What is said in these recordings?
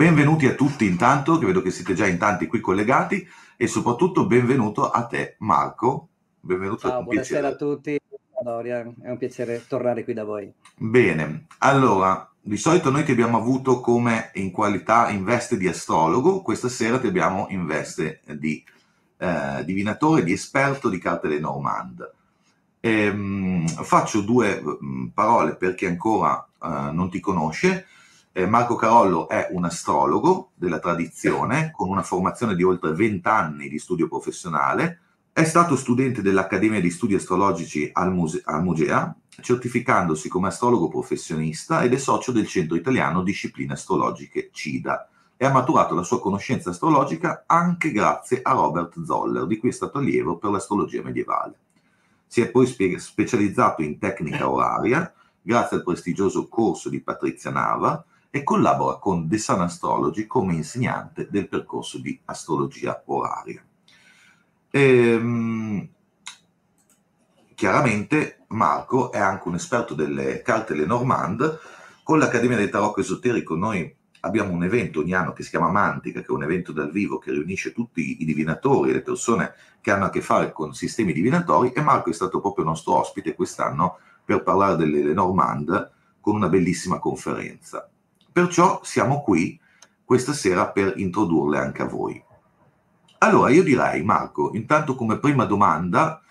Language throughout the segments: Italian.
Benvenuti a tutti intanto, che vedo che siete già in tanti qui collegati, e soprattutto benvenuto a te Marco. Benvenuto Ciao, buonasera piacere. a tutti. Dorian, è un piacere tornare qui da voi. Bene, allora, di solito noi ti abbiamo avuto come in qualità in veste di astrologo, questa sera ti abbiamo in veste di eh, divinatore, di esperto di carte Lenormand. Ehm, faccio due mh, mm, parole per chi ancora eh, non ti conosce. Eh, Marco Carollo è un astrologo della tradizione con una formazione di oltre 20 anni di studio professionale è stato studente dell'Accademia di Studi Astrologici al, Muse- al Mugea, certificandosi come astrologo professionista ed è socio del Centro Italiano Discipline Astrologiche CIDA e ha maturato la sua conoscenza astrologica anche grazie a Robert Zoller, di cui è stato allievo per l'astrologia medievale. Si è poi spe- specializzato in tecnica oraria grazie al prestigioso corso di Patrizia Nava e collabora con The Sun Astrology come insegnante del percorso di astrologia oraria. Ehm, chiaramente Marco è anche un esperto delle carte Lenormand. Con l'Accademia del Tarocco Esoterico noi abbiamo un evento ogni anno che si chiama Mantica, che è un evento dal vivo che riunisce tutti i divinatori e le persone che hanno a che fare con sistemi divinatori e Marco è stato proprio nostro ospite quest'anno per parlare delle Lenormand con una bellissima conferenza. Perciò siamo qui questa sera per introdurle anche a voi. Allora, io direi, Marco, intanto come prima domanda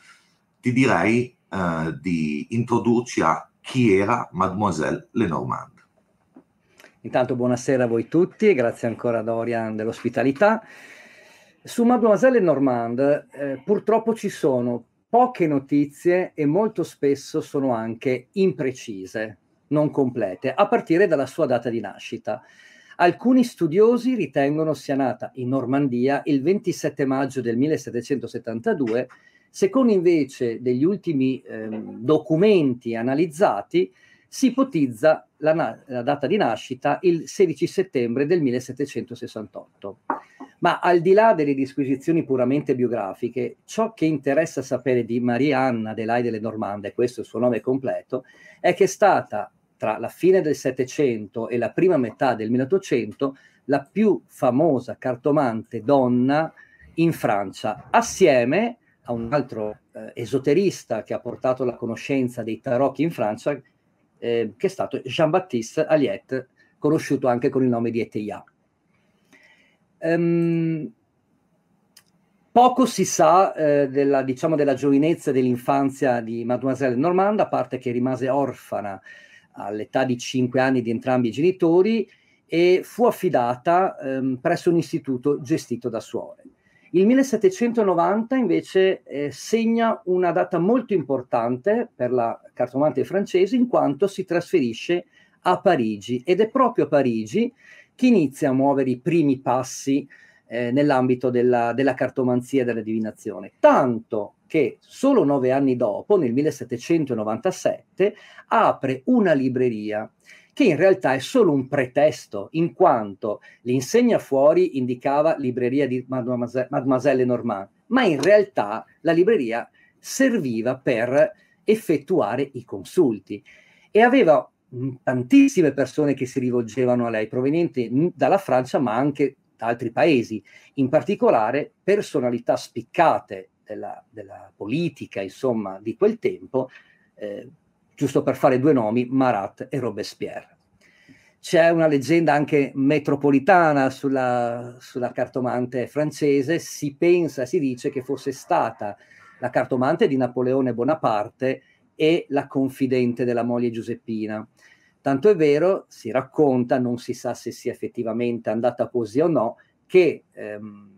ti direi eh, di introdurci a chi era Mademoiselle Lenormand. Intanto buonasera a voi tutti grazie ancora a Dorian dell'ospitalità. Su Mademoiselle Lenormand eh, purtroppo ci sono poche notizie e molto spesso sono anche imprecise, non complete, a partire dalla sua data di nascita. Alcuni studiosi ritengono sia nata in Normandia il 27 maggio del 1772, secondo invece degli ultimi eh, documenti analizzati si ipotizza la, na- la, data di nascita il 16 settembre del 1768. Ma al di là delle disquisizioni puramente biografiche, ciò che interessa sapere di Marianne Adelaide Lenormand, e questo è il suo nome completo, è che è stata tra la fine del Settecento e la prima metà del 1800 la più famosa cartomante donna in Francia, assieme a un altro eh, esoterista che ha portato la conoscenza dei tarocchi in Francia, eh, che è stato Jean-Baptiste Aliette, conosciuto anche con il nome di Eteia. Um, poco si sa eh, della, diciamo, della giovinezza e dell'infanzia di Mademoiselle Normand, a parte che rimase orfana all'età di 5 anni di entrambi i genitori e fu affidata ehm, presso un istituto gestito da suore. Il 1790 invece eh, segna una data molto importante per la cartomante francese in quanto si trasferisce a Parigi ed è proprio a Parigi che inizia a muovere i primi passi eh, nell'ambito della, della cartomanzia e della divinazione. Tanto che solo nove anni dopo, nel 1797, apre una libreria che in realtà è solo un pretesto, in quanto l'insegna fuori indicava libreria di Mademoiselle, Mademoiselle Normand, ma in realtà la libreria serviva per effettuare i consulti e aveva tantissime persone che si rivolgevano a lei, provenienti dalla Francia ma anche da altri paesi, in particolare personalità spiccate della, della politica, insomma, di quel tempo, eh, giusto per fare due nomi, Marat e Robespierre. C'è una leggenda anche metropolitana sulla, sulla cartomante francese, si pensa, si dice che fosse stata la cartomante di Napoleone Bonaparte e la confidente della moglie Giuseppina. Tanto è vero, si racconta, non si sa se sia effettivamente andata così o no, che ehm,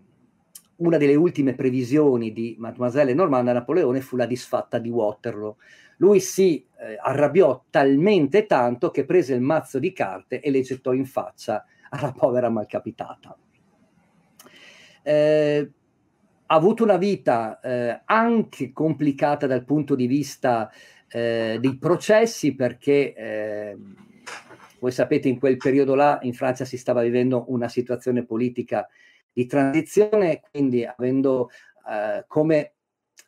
una delle ultime previsioni di Mademoiselle Normanda Napoleone fu la disfatta di Waterloo. Lui si eh, arrabbiò talmente tanto che prese il mazzo di carte e le gettò in faccia alla povera malcapitata. Eh, ha avuto una vita eh, anche complicata dal punto di vista eh, dei processi perché eh, voi sapete in quel periodo là in Francia si stava vivendo una situazione politica di transizione, quindi avendo eh, come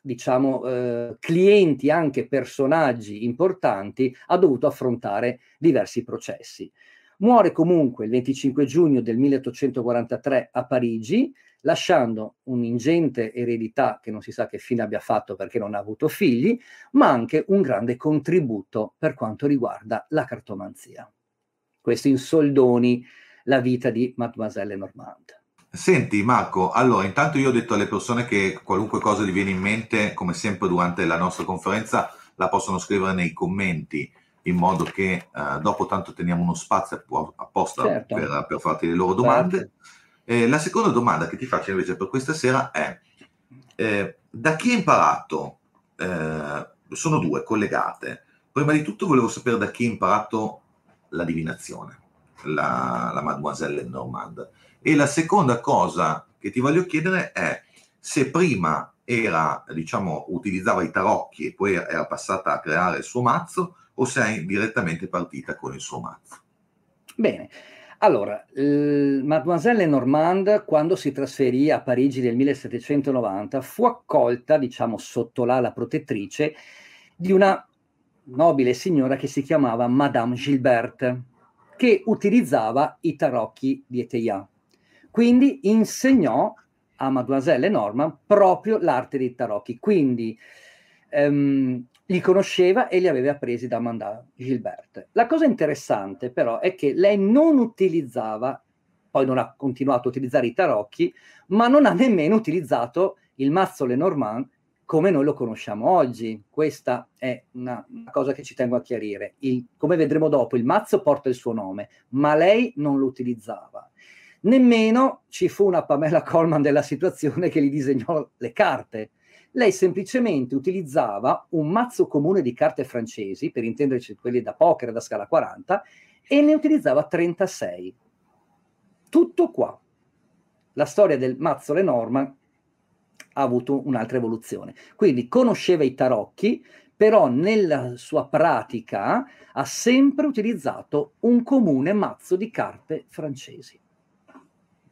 diciamo eh, clienti anche personaggi importanti, ha dovuto affrontare diversi processi. Muore comunque il 25 giugno del 1843 a Parigi, lasciando un'ingente eredità che non si sa che fine abbia fatto perché non ha avuto figli, ma anche un grande contributo per quanto riguarda la cartomanzia. Questo in soldoni la vita di Mademoiselle Normand. Senti Marco, allora intanto io ho detto alle persone che qualunque cosa gli viene in mente, come sempre durante la nostra conferenza, la possono scrivere nei commenti in modo che eh, dopo tanto teniamo uno spazio apposta certo. per, per, farti le loro domande. Certo. Eh, la seconda domanda che ti faccio invece per questa sera è, eh, da chi hai imparato, eh, sono due collegate, prima di tutto volevo sapere da chi hai imparato la divinazione, la, la Mademoiselle Normand. E la seconda cosa che ti voglio chiedere è se prima era, diciamo, utilizzava i tarocchi e poi era passata a creare il suo mazzo o se è direttamente partita con il suo mazzo. Bene, allora, Mademoiselle Normand, quando si trasferì a Parigi nel 1790, fu accolta, diciamo, sotto l'ala protettrice di una nobile signora che si chiamava Madame Gilberte, che utilizzava i tarocchi di Eteillat. Quindi insegnò a Mademoiselle Norman proprio l'arte dei tarocchi. Quindi ehm, li conosceva e li aveva appresi da Amanda Gilbert. La cosa interessante però è che lei non utilizzava, poi non ha continuato a utilizzare i tarocchi, ma non ha nemmeno utilizzato il mazzo Lenormand come noi lo conosciamo oggi. Questa è una, una cosa che ci tengo a chiarire. Il, come vedremo dopo, il mazzo porta il suo nome, ma lei non lo utilizzava nemmeno ci fu una Pamela Coleman della situazione che gli disegnò le carte. Lei semplicemente utilizzava un mazzo comune di carte francesi, per intenderci quelli da poker da scala 40, e ne utilizzava 36. Tutto qua. La storia del mazzo Lenormand ha avuto un'altra evoluzione. Quindi conosceva i tarocchi, però nella sua pratica ha sempre utilizzato un comune mazzo di carte francesi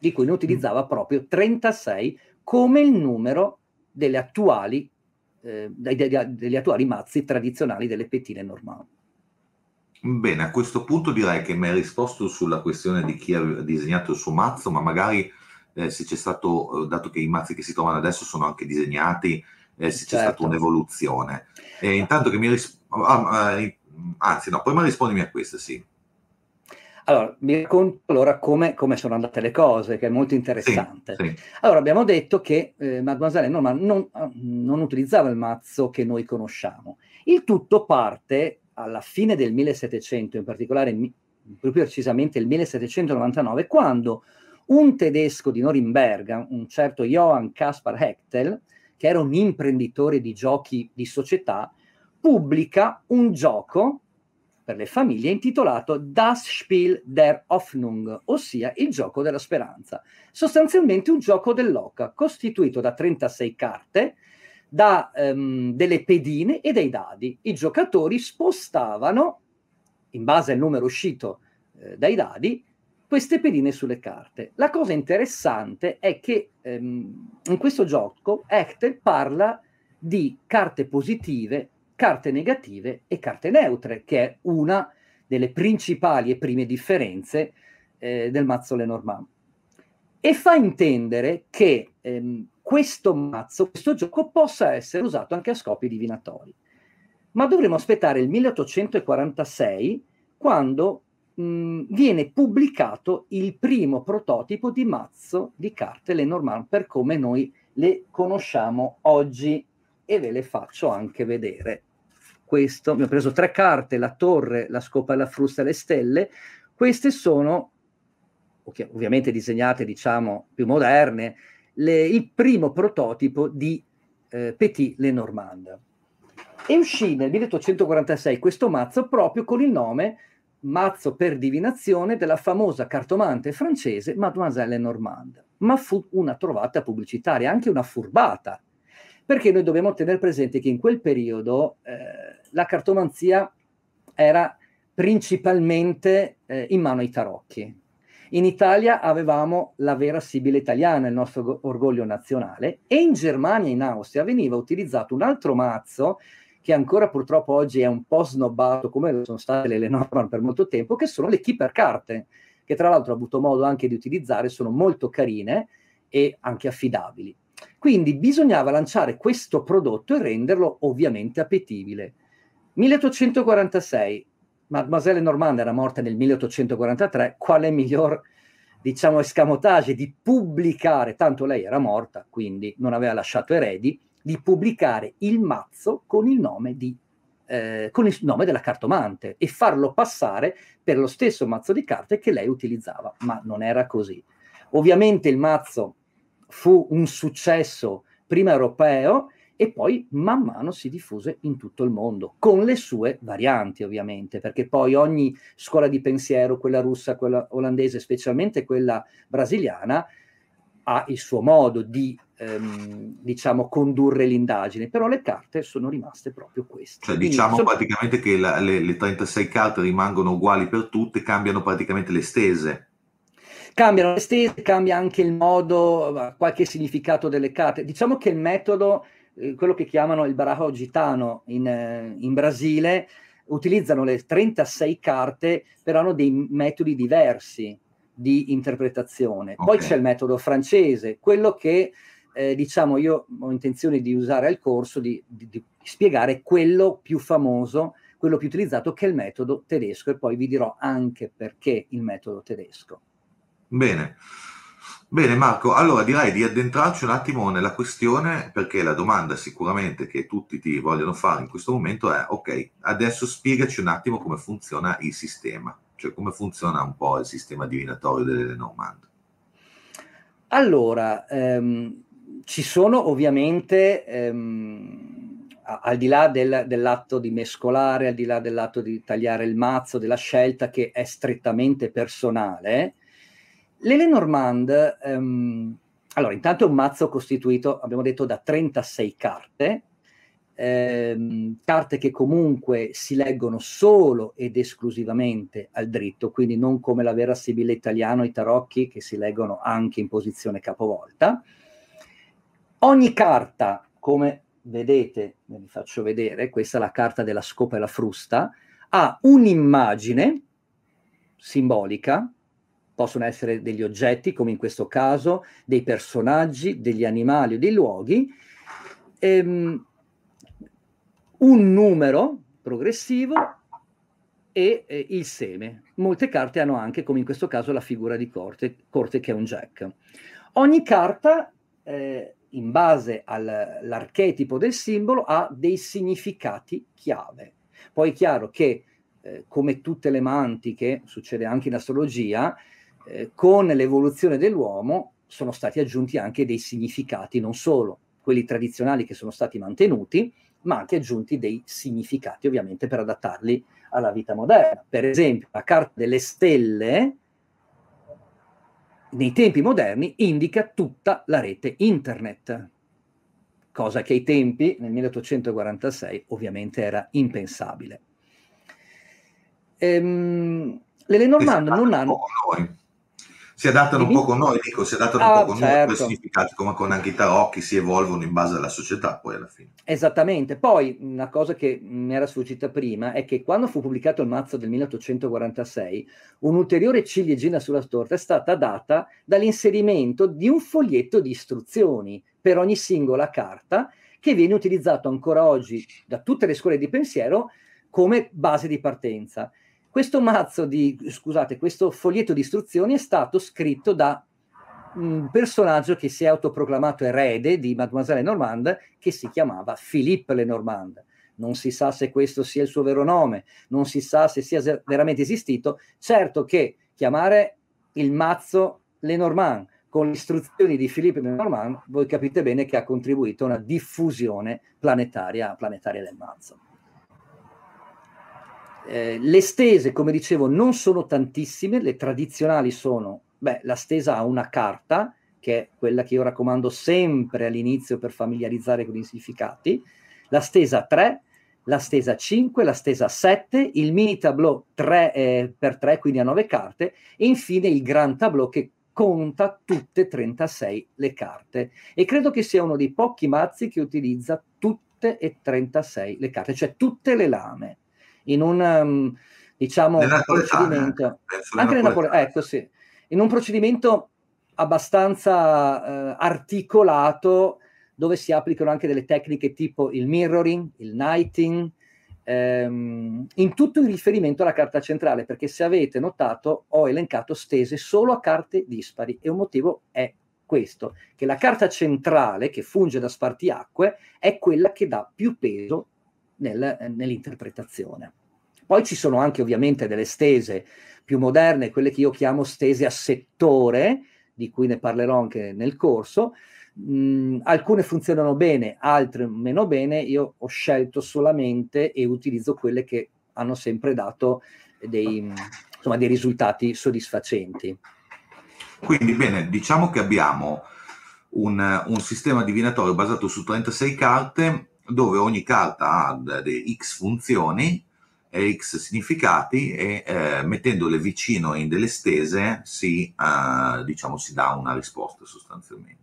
di cui ne utilizzava proprio 36 come il numero delle attuali, eh, degli attuali mazzi tradizionali delle pettine normali. Bene, a questo punto direi che mi hai risposto sulla questione di chi ha disegnato il suo mazzo, ma magari eh, se c'è stato, eh, dato che i mazzi che si trovano adesso sono anche disegnati, eh, se c'è certo. stata un'evoluzione. E intanto che mi rispondi, ah, eh, anzi no, poi ma rispondimi a questa, sì. Allora, mi racconto allora come, come, sono andate le cose, che è molto interessante. Sì, sì. Allora, abbiamo detto che eh, Mademoiselle Norman non, non, utilizzava il mazzo che noi conosciamo. Il tutto parte alla fine del 1700, in particolare più precisamente il 1799, quando un tedesco di Norimberga, un certo Johann Kaspar Hechtel, che era un imprenditore di giochi di società, pubblica un gioco per le famiglie intitolato Das Spiel der Hoffnung, ossia il gioco della speranza. Sostanzialmente un gioco dell'oca, costituito da 36 carte, da um, delle pedine e dei dadi. I giocatori spostavano, in base al numero uscito eh, dai dadi, queste pedine sulle carte. La cosa interessante è che um, in questo gioco Echtel parla di carte positive carte negative e carte neutre, che è una delle principali e prime differenze eh, del mazzo Lenormand. E fa intendere che ehm, questo mazzo, questo gioco, possa essere usato anche a scopi divinatori. Ma dovremo aspettare il 1846, quando mh, viene pubblicato il primo prototipo di mazzo di carte Lenormand per come noi le conosciamo oggi e ve le faccio anche vedere questo, abbiamo preso tre carte, la torre, la scopa, la frusta e le stelle, queste sono ovviamente disegnate diciamo più moderne, le, il primo prototipo di eh, Petit Lenormand. E uscì nel 1846 questo mazzo proprio con il nome mazzo per divinazione della famosa cartomante francese Mademoiselle Lenormand, ma fu una trovata pubblicitaria, anche una furbata, perché noi dobbiamo tenere presente che in quel periodo eh, la cartomanzia era principalmente eh, in mano ai tarocchi. In Italia avevamo la vera Sibile italiana, il nostro orgoglio nazionale, e in Germania e in Austria veniva utilizzato un altro mazzo che ancora purtroppo oggi è un po' snobbato, come sono state le Lenormand per molto tempo, che sono le keeper carte, che tra l'altro ho avuto modo anche di utilizzare, sono molto carine e anche affidabili. Quindi bisognava lanciare questo prodotto e renderlo ovviamente appetibile. 1846, Mademoiselle Normand era morta nel 1843, quale miglior diciamo escamotage di pubblicare, tanto lei era morta, quindi non aveva lasciato eredi, di pubblicare il mazzo con il nome, di, eh, con il nome della cartomante e farlo passare per lo stesso mazzo di carte che lei utilizzava, ma non era così. Ovviamente il mazzo fu un successo prima europeo e poi man mano si diffuse in tutto il mondo, con le sue varianti ovviamente, perché poi ogni scuola di pensiero, quella russa, quella olandese, specialmente quella brasiliana, ha il suo modo di ehm, diciamo condurre l'indagine, però le carte sono rimaste proprio queste. Cioè, Quindi, diciamo praticamente che la, le, le 36 carte rimangono uguali per tutte, cambiano praticamente le stese. Cambiano le stese, cambia anche il modo, qualche significato delle carte. Diciamo che il metodo, eh, quello che chiamano il barajo gitano in, eh, in Brasile, utilizzano le 36 carte, però hanno dei metodi diversi di interpretazione. Okay. Poi c'è il metodo francese, quello che eh, diciamo io ho intenzione di usare al corso, di, di, di, spiegare quello più famoso, quello più utilizzato che è il metodo tedesco e poi vi dirò anche perché il metodo tedesco. Bene. Bene Marco, allora direi di addentrarci un attimo nella questione perché la domanda sicuramente che tutti ti vogliono fare in questo momento è ok, adesso spiegaci un attimo come funziona il sistema, cioè come funziona un po' il sistema divinatorio delle Lenormand. Allora, ehm, ci sono ovviamente, ehm, al di là del, dell'atto di mescolare, al di là dell'atto di tagliare il mazzo, della scelta che è strettamente personale, le Lenormand, ehm, allora intanto è un mazzo costituito, abbiamo detto, da 36 carte, ehm, carte che comunque si leggono solo ed esclusivamente al dritto, quindi non come la vera Sibilla italiano, i tarocchi che si leggono anche in posizione capovolta. Ogni carta, come vedete, ve vi faccio vedere, questa è la carta della scopa e la frusta, ha un'immagine simbolica, possono essere degli oggetti, come in questo caso, dei personaggi, degli animali o dei luoghi, ehm, un numero progressivo e eh, il seme. Molte carte hanno anche, come in questo caso, la figura di corte, corte che è un jack. Ogni carta eh, in base all'archetipo del simbolo, ha dei significati chiave. Poi è chiaro che, eh, come tutte le mantiche, succede anche in astrologia, eh, con l'evoluzione dell'uomo sono stati aggiunti anche dei significati, non solo quelli tradizionali che sono stati mantenuti, ma anche aggiunti dei significati, ovviamente, per adattarli alla vita moderna. Per esempio, la carta delle stelle nei tempi moderni indica tutta la rete internet, cosa che ai tempi, nel 1846, ovviamente era impensabile. Ehm, le Lenormand non hanno... Noi si adattano un po' con noi, dico, si adattano ah, un po' con certo. noi, significati come con anche i tarocchi si evolvono in base alla società poi alla fine. Esattamente, poi una cosa che mi era sfuggita prima è che quando fu pubblicato il mazzo del 1846, un'ulteriore ciliegina sulla torta è stata data dall'inserimento di un foglietto di istruzioni per ogni singola carta che viene utilizzato ancora oggi da tutte le scuole di pensiero come base di partenza. Questo mazzo di, scusate, questo foglietto di istruzioni è stato scritto da un personaggio che si è autoproclamato erede di Mademoiselle Normand, che si chiamava Philippe Lenormand. Non si sa se questo sia il suo vero nome, non si sa se sia veramente esistito. Certo che chiamare il mazzo Lenormand con le istruzioni di Philippe Lenormand, voi capite bene che ha contribuito a una diffusione planetaria, planetaria del mazzo. Eh, le stese, come dicevo, non sono tantissime, le tradizionali sono, beh, la stesa ha una carta, che è quella che io raccomando sempre all'inizio per familiarizzare con i significati, la stesa 3, la stesa 5, la stesa 7, il mini tableau 3 eh, per 3, quindi a 9 carte, e infine il gran tableau che conta tutte 36 le carte. E credo che sia uno dei pochi mazzi che utilizza tutte e 36 le carte, cioè tutte le lame, in un um, diciamo procedimento. anche nel Napole, ecco sì, in un procedimento abbastanza uh, articolato dove si applicano anche delle tecniche tipo il mirroring, il nighting, ehm, in tutto in riferimento alla carta centrale, perché se avete notato ho elencato stese solo a carte dispari e un motivo è questo, che la carta centrale che funge da spartiacque è quella che dà più peso nel, nell'interpretazione. Poi ci sono anche ovviamente delle stese più moderne, quelle che io chiamo stese a settore, di cui ne parlerò anche nel corso, Mm, alcune funzionano bene, altre meno bene. Io ho scelto solamente e utilizzo quelle che hanno sempre dato dei, insomma, dei risultati soddisfacenti. Quindi, bene, diciamo che abbiamo un, un, sistema divinatorio basato su 36 carte dove ogni carta ha delle X funzioni e X significati e eh, mettendole vicino in delle stese si, eh, diciamo, si dà una risposta sostanzialmente.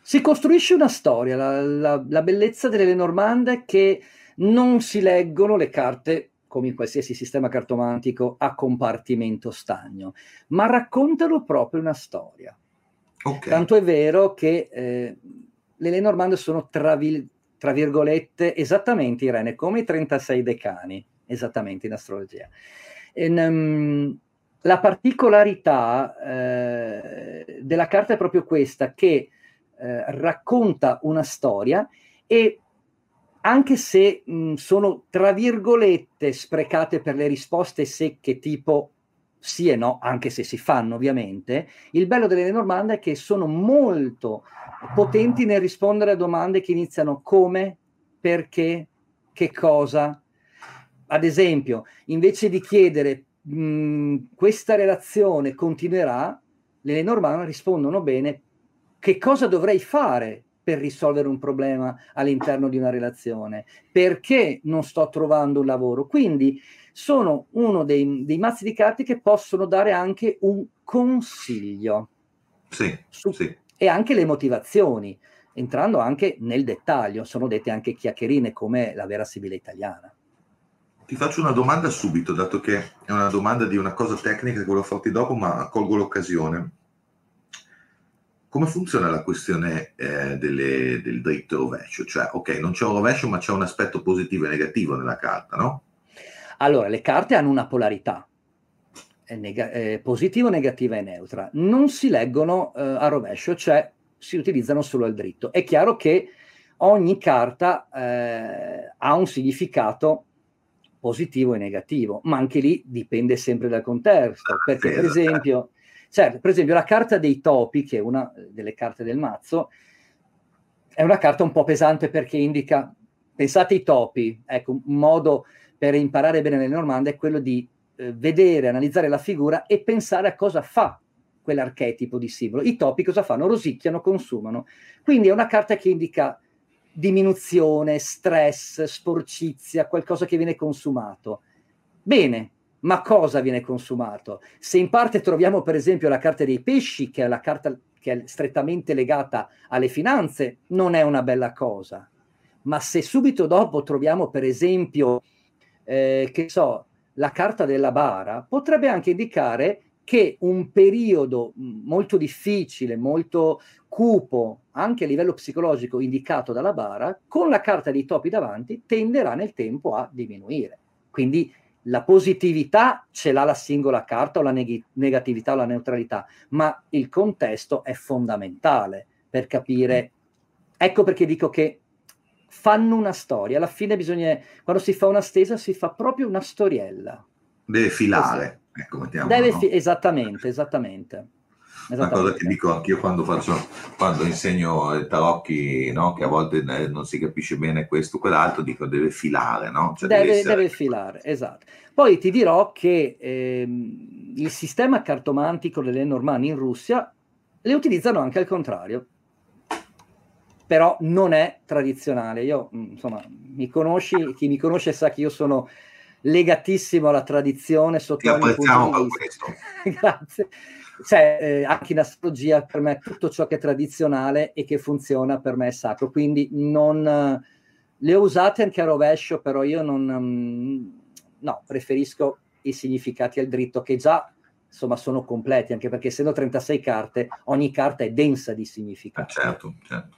Si costruisce una storia, la, la, la bellezza delle Lenormand è che non si leggono le carte come in qualsiasi sistema cartomantico a compartimento stagno, ma raccontano proprio una storia. Okay. Tanto è vero che eh, le Lenormand sono tra, tra, virgolette esattamente Irene come i 36 decani, esattamente in astrologia. E, um, la particolarità eh, della carta è proprio questa, che eh, racconta una storia e anche se mh, sono tra virgolette sprecate per le risposte secche tipo sì e no, anche se si fanno ovviamente, il bello delle Lenormand è che sono molto potenti nel rispondere a domande che iniziano come, perché, che cosa. Ad esempio, invece di chiedere mh, questa relazione continuerà, le Lenormand rispondono bene che cosa dovrei fare per risolvere un problema all'interno di una relazione? Perché non sto trovando un lavoro? Quindi sono uno dei, dei mazzi di carte che possono dare anche un consiglio. Sì, su, sì. E anche le motivazioni, entrando anche nel dettaglio. Sono dette anche chiacchierine come la vera sibile italiana. Ti faccio una domanda subito, dato che è una domanda di una cosa tecnica che volevo farti dopo, ma colgo l'occasione come funziona la questione eh, delle, del dritto rovescio? Cioè, ok, non c'è un rovescio, ma c'è un aspetto positivo e negativo nella carta, no? Allora, le carte hanno una polarità, neg- eh, positiva, negativa e neutra. Non si leggono eh, a rovescio, cioè si utilizzano solo al dritto. È chiaro che ogni carta eh, ha un significato positivo e negativo, ma anche lì dipende sempre dal contesto, perché per esempio Certo, per esempio la carta dei topi, che è una delle carte del mazzo, è una carta un po' pesante perché indica, pensate ai topi, ecco, un modo per imparare bene le normande è quello di eh, vedere, analizzare la figura e pensare a cosa fa quell'archetipo di simbolo. I topi cosa fanno? Rosicchiano, consumano. Quindi è una carta che indica diminuzione, stress, sporcizia, qualcosa che viene consumato. Bene, ma cosa viene consumato? Se in parte troviamo per esempio la carta dei pesci, che è la carta che è strettamente legata alle finanze, non è una bella cosa. Ma se subito dopo troviamo per esempio, eh, che so, la carta della bara, potrebbe anche indicare che un periodo molto difficile, molto cupo, anche a livello psicologico indicato dalla bara, con la carta dei topi davanti, tenderà nel tempo a diminuire. Quindi la positività ce l'ha la singola carta o la neg- negatività o la neutralità, ma il contesto è fondamentale per capire. Ecco perché dico che fanno una storia. Alla fine bisogna, quando si fa una stesa, si fa proprio una storiella. Deve filare. Ecco, mettiamo, Deve no? fi- esattamente, esattamente. Una cosa che dico anch'io quando, faccio, quando insegno tarocchi, no? che a volte eh, non si capisce bene questo o quell'altro, dico deve filare, no? Cioè deve, deve, essere... deve, filare, esatto. Poi ti dirò che ehm, il sistema cartomantico delle Normanni in Russia le utilizzano anche al contrario, però non è tradizionale. Io, mm, insomma, mi conosci, chi mi conosce sa che io sono legatissimo alla tradizione sotto Ti ogni punto di vista. Grazie cioè, eh, anche in astrologia per me tutto ciò che è tradizionale e che funziona per me è sacro, quindi non, le ho usate anche a rovescio, però io non... Um, no, preferisco i significati al dritto che già insomma sono completi, anche perché essendo 36 carte, ogni carta è densa di significati. Ah, certo, certo.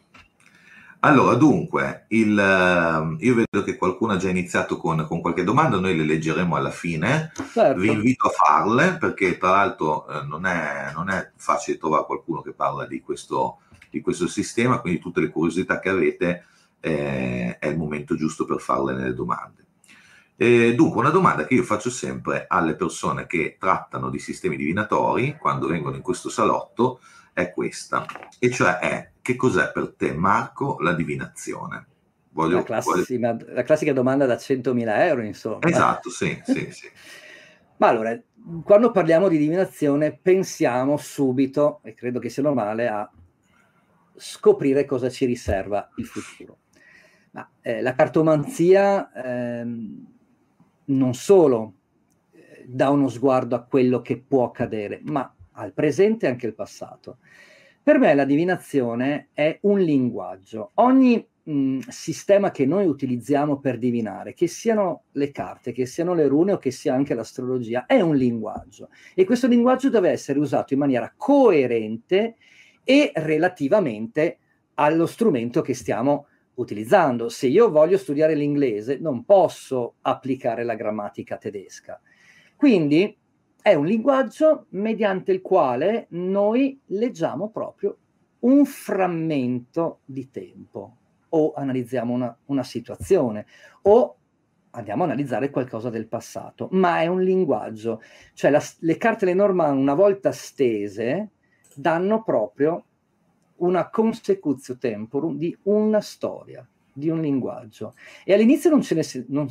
Allora, dunque, il, uh, io vedo che qualcuno ha già iniziato con, con, qualche domanda, noi le leggeremo alla fine. Certo. Vi invito a farle perché tra l'altro eh, non, è, non, è, facile trovare qualcuno che parla di questo, di questo sistema, quindi tutte le curiosità che avete eh, è il momento giusto per farle nelle domande. E dunque, una domanda che io faccio sempre alle persone che trattano di sistemi divinatori quando vengono in questo salotto è questa, e cioè è che cos'è per te, Marco, la divinazione? Voglio, la, classica, voglio... la, classica, domanda da 100.000 euro, insomma. Esatto, sì, sì, sì. Ma allora, quando parliamo di divinazione, pensiamo subito, e credo che sia normale, a scoprire cosa ci riserva il futuro. Ma eh, la cartomanzia ehm, non solo eh, dà uno sguardo a quello che può accadere, ma al presente e anche al passato. Per me la divinazione è un linguaggio. Ogni mh, sistema che noi utilizziamo per divinare, che siano le carte, che siano le rune o che sia anche l'astrologia, è un linguaggio. E questo linguaggio deve essere usato in maniera coerente e relativamente allo strumento che stiamo utilizzando. Se io voglio studiare l'inglese, non posso applicare la grammatica tedesca. Quindi è un linguaggio mediante il quale noi leggiamo proprio un frammento di tempo o analizziamo una, una situazione o andiamo a analizzare qualcosa del passato, ma è un linguaggio, cioè la, le carte Lenormand una volta stese danno proprio una consecutio temporum di una storia, di un linguaggio. E all'inizio non ce ne si, non,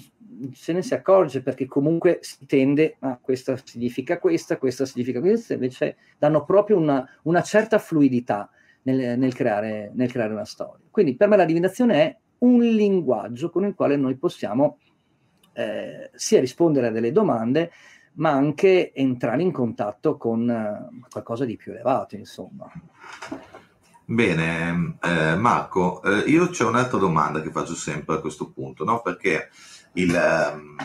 se ne si accorge perché comunque si tende a ah, questa significa questa, questa significa questa, invece danno proprio una, una certa fluidità nel, nel, creare, nel creare una storia. Quindi per me la divinazione è un linguaggio con il quale noi possiamo eh, sia rispondere a delle domande, ma anche entrare in contatto con uh, qualcosa di più elevato, insomma. Bene, eh, Marco, eh, io c'è un'altra domanda che faccio sempre a questo punto, no? perché il, ehm,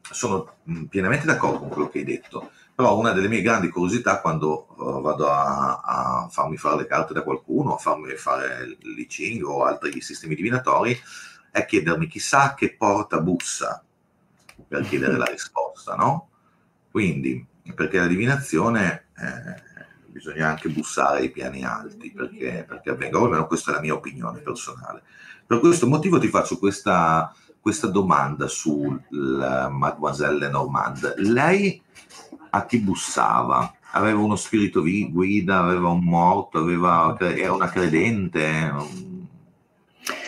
sono pienamente d'accordo con quello che hai detto, però una delle mie grandi curiosità quando uh, vado a, a, farmi fare le carte da qualcuno, a farmi fare l'I Ching o altri sistemi divinatori, è chiedermi chissà che porta bussa per chiedere la risposta, no? Quindi, perché la divinazione... Eh, bisogna anche bussare ai piani alti perché, perché avvenga, o almeno questa è la mia opinione personale. Per questo motivo ti faccio questa, questa domanda su Mademoiselle Lenormand. Lei a chi bussava? Aveva uno spirito guida, aveva un morto, aveva, era una credente?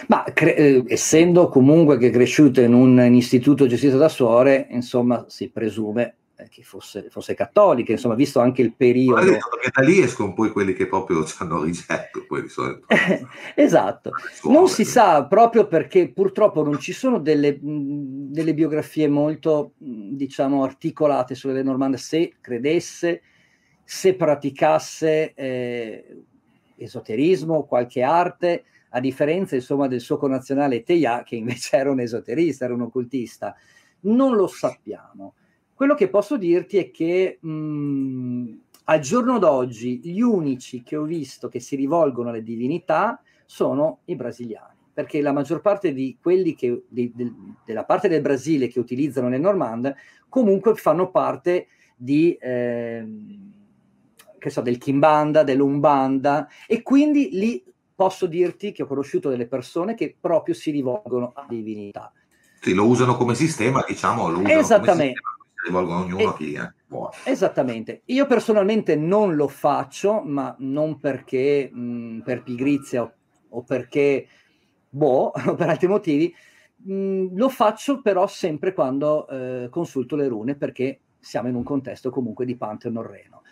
Ma cre- eh, essendo comunque che è cresciuta in un istituto gestito da suore, insomma, si presume eh, che fosse, fosse, cattolica, insomma, visto anche il periodo. Perché da lì escono poi quelli che proprio ci hanno rigetto, poi di solito. esatto, non si sa proprio perché purtroppo non ci sono delle, delle biografie molto, diciamo, articolate sulle normande, se credesse, se praticasse eh, esoterismo, qualche arte, a differenza insomma del suo connazionale Teia, che invece era un esoterista, era un occultista. Non lo sappiamo. Quello che posso dirti è che mh, al giorno d'oggi gli unici che ho visto che si rivolgono alle divinità sono i brasiliani, perché la maggior parte di quelli che, di, de, della parte del Brasile che utilizzano le Normand comunque fanno parte di... Eh, che so, del Kimbanda, dell'Umbanda, e quindi lì posso dirti che ho conosciuto delle persone che proprio si rivolgono a divinità. Sì, lo usano come sistema, diciamo, lo usano Esattamente rivolgono ognuno e, a chi buono. Esattamente. Io personalmente non lo faccio, ma non perché mh, per pigrizia o, o, perché, boh, o per altri motivi. Mh, lo faccio però sempre quando eh, consulto le rune perché siamo in un contesto comunque di Pantheon Reno.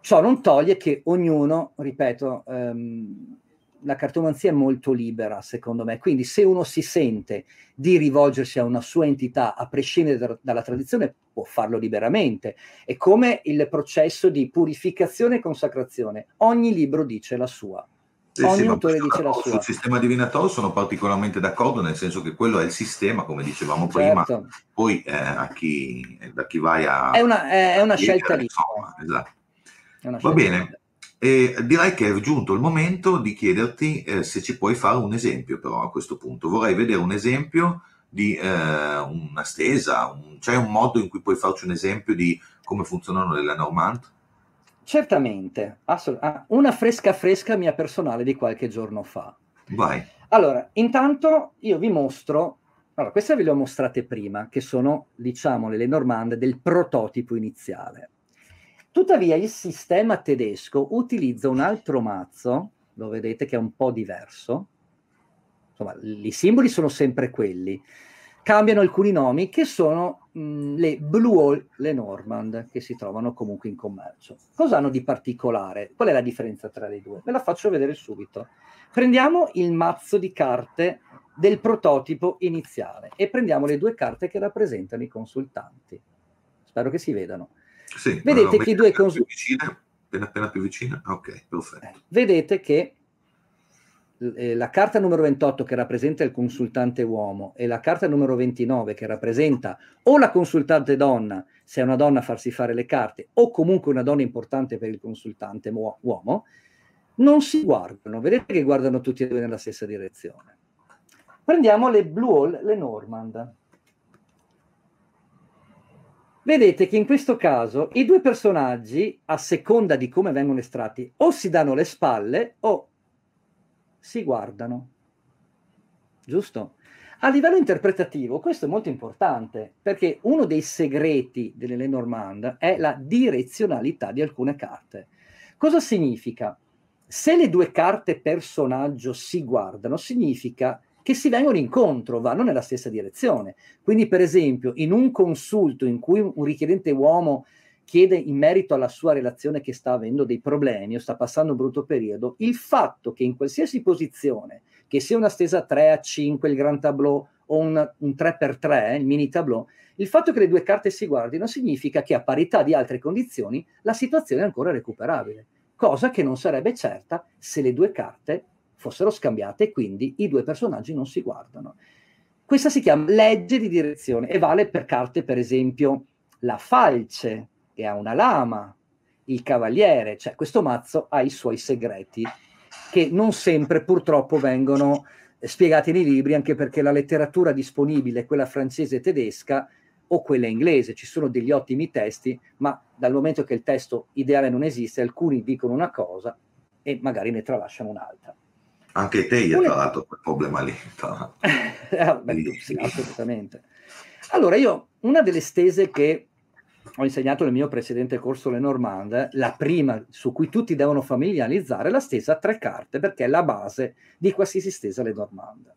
Ciò non toglie che ognuno, ripeto, ehm, la cartomanzia è molto libera, secondo me. Quindi, se uno si sente di rivolgersi a una sua entità, a prescindere da, dalla tradizione, può farlo liberamente. È come il processo di purificazione e consacrazione. Ogni libro dice la sua. Sì, Ogni sì, autore dice la sua. Sul sistema divinatorio sono particolarmente d'accordo, nel senso che quello è il sistema, come dicevamo prima, certo. poi eh, a chi, da chi vai a... È una, è una scelta lì. Esatto. Va bene, e direi che è giunto il momento di chiederti eh, se ci puoi fare un esempio, però a questo punto. Vorrei vedere un esempio di eh, una stesa, un, c'è un modo in cui puoi farci un esempio di come funzionano le Lenormand? Certamente, assolut- ah, una fresca fresca mia personale di qualche giorno fa. Vai. Allora, intanto io vi mostro, allora queste ve le ho mostrate prima, che sono, diciamo, le normande del prototipo iniziale. Tuttavia il sistema tedesco utilizza un altro mazzo, lo vedete che è un po' diverso, insomma, i simboli sono sempre quelli, cambiano alcuni nomi che sono mh, le Blue Hall, le Normand, che si trovano comunque in commercio. Cosa hanno di particolare? Qual è la differenza tra le due? Ve la faccio vedere subito. Prendiamo il mazzo di carte del prototipo iniziale e prendiamo le due carte che rappresentano i consultanti. Spero che si vedano. Sì, vedete che i due consultanti... Appena, appena più vicina? Ok, perfetto. Eh, vedete che eh, la carta numero 28 che rappresenta il consultante uomo e la carta numero 29 che rappresenta o la consultante donna, se è una donna a farsi fare le carte, o comunque una donna importante per il consultante uomo, non si guardano. Vedete che guardano tutti e due nella stessa direzione. Prendiamo le Blue Hall, le Normand. Vedete che in questo caso i due personaggi, a seconda di come vengono estratti, o si danno le spalle o si guardano. Giusto? A livello interpretativo questo è molto importante perché uno dei segreti delle Lenormand è la direzionalità di alcune carte. Cosa significa? Se le due carte personaggio si guardano, significa che si vengono incontro, vanno nella stessa direzione. Quindi, per esempio, in un consulto in cui un richiedente uomo chiede in merito alla sua relazione che sta avendo dei problemi o sta passando un brutto periodo, il fatto che in qualsiasi posizione, che sia una stesa 3 a 5, il gran tableau o un, un 3x3, il mini tableau, il fatto che le due carte si guardino significa che a parità di altre condizioni la situazione è ancora recuperabile, cosa che non sarebbe certa se le due carte fossero scambiate e quindi i due personaggi non si guardano. Questa si chiama legge di direzione e vale per carte, per esempio, la falce, e ha una lama, il cavaliere, cioè questo mazzo ha i suoi segreti che non sempre purtroppo vengono spiegati nei libri, anche perché la letteratura disponibile, quella francese e tedesca, o quella inglese, ci sono degli ottimi testi, ma dal momento che il testo ideale non esiste, alcuni dicono una cosa e magari ne tralasciano un'altra. Anche te una... tra l'altro quel problema lì. eh, beh, sì, assolutamente. Allora, io una delle stese che ho insegnato nel mio precedente corso Le Normande, la prima su cui tutti devono familiarizzare la stesa a tre carte, perché è la base di qualsiasi stesa Le Normande.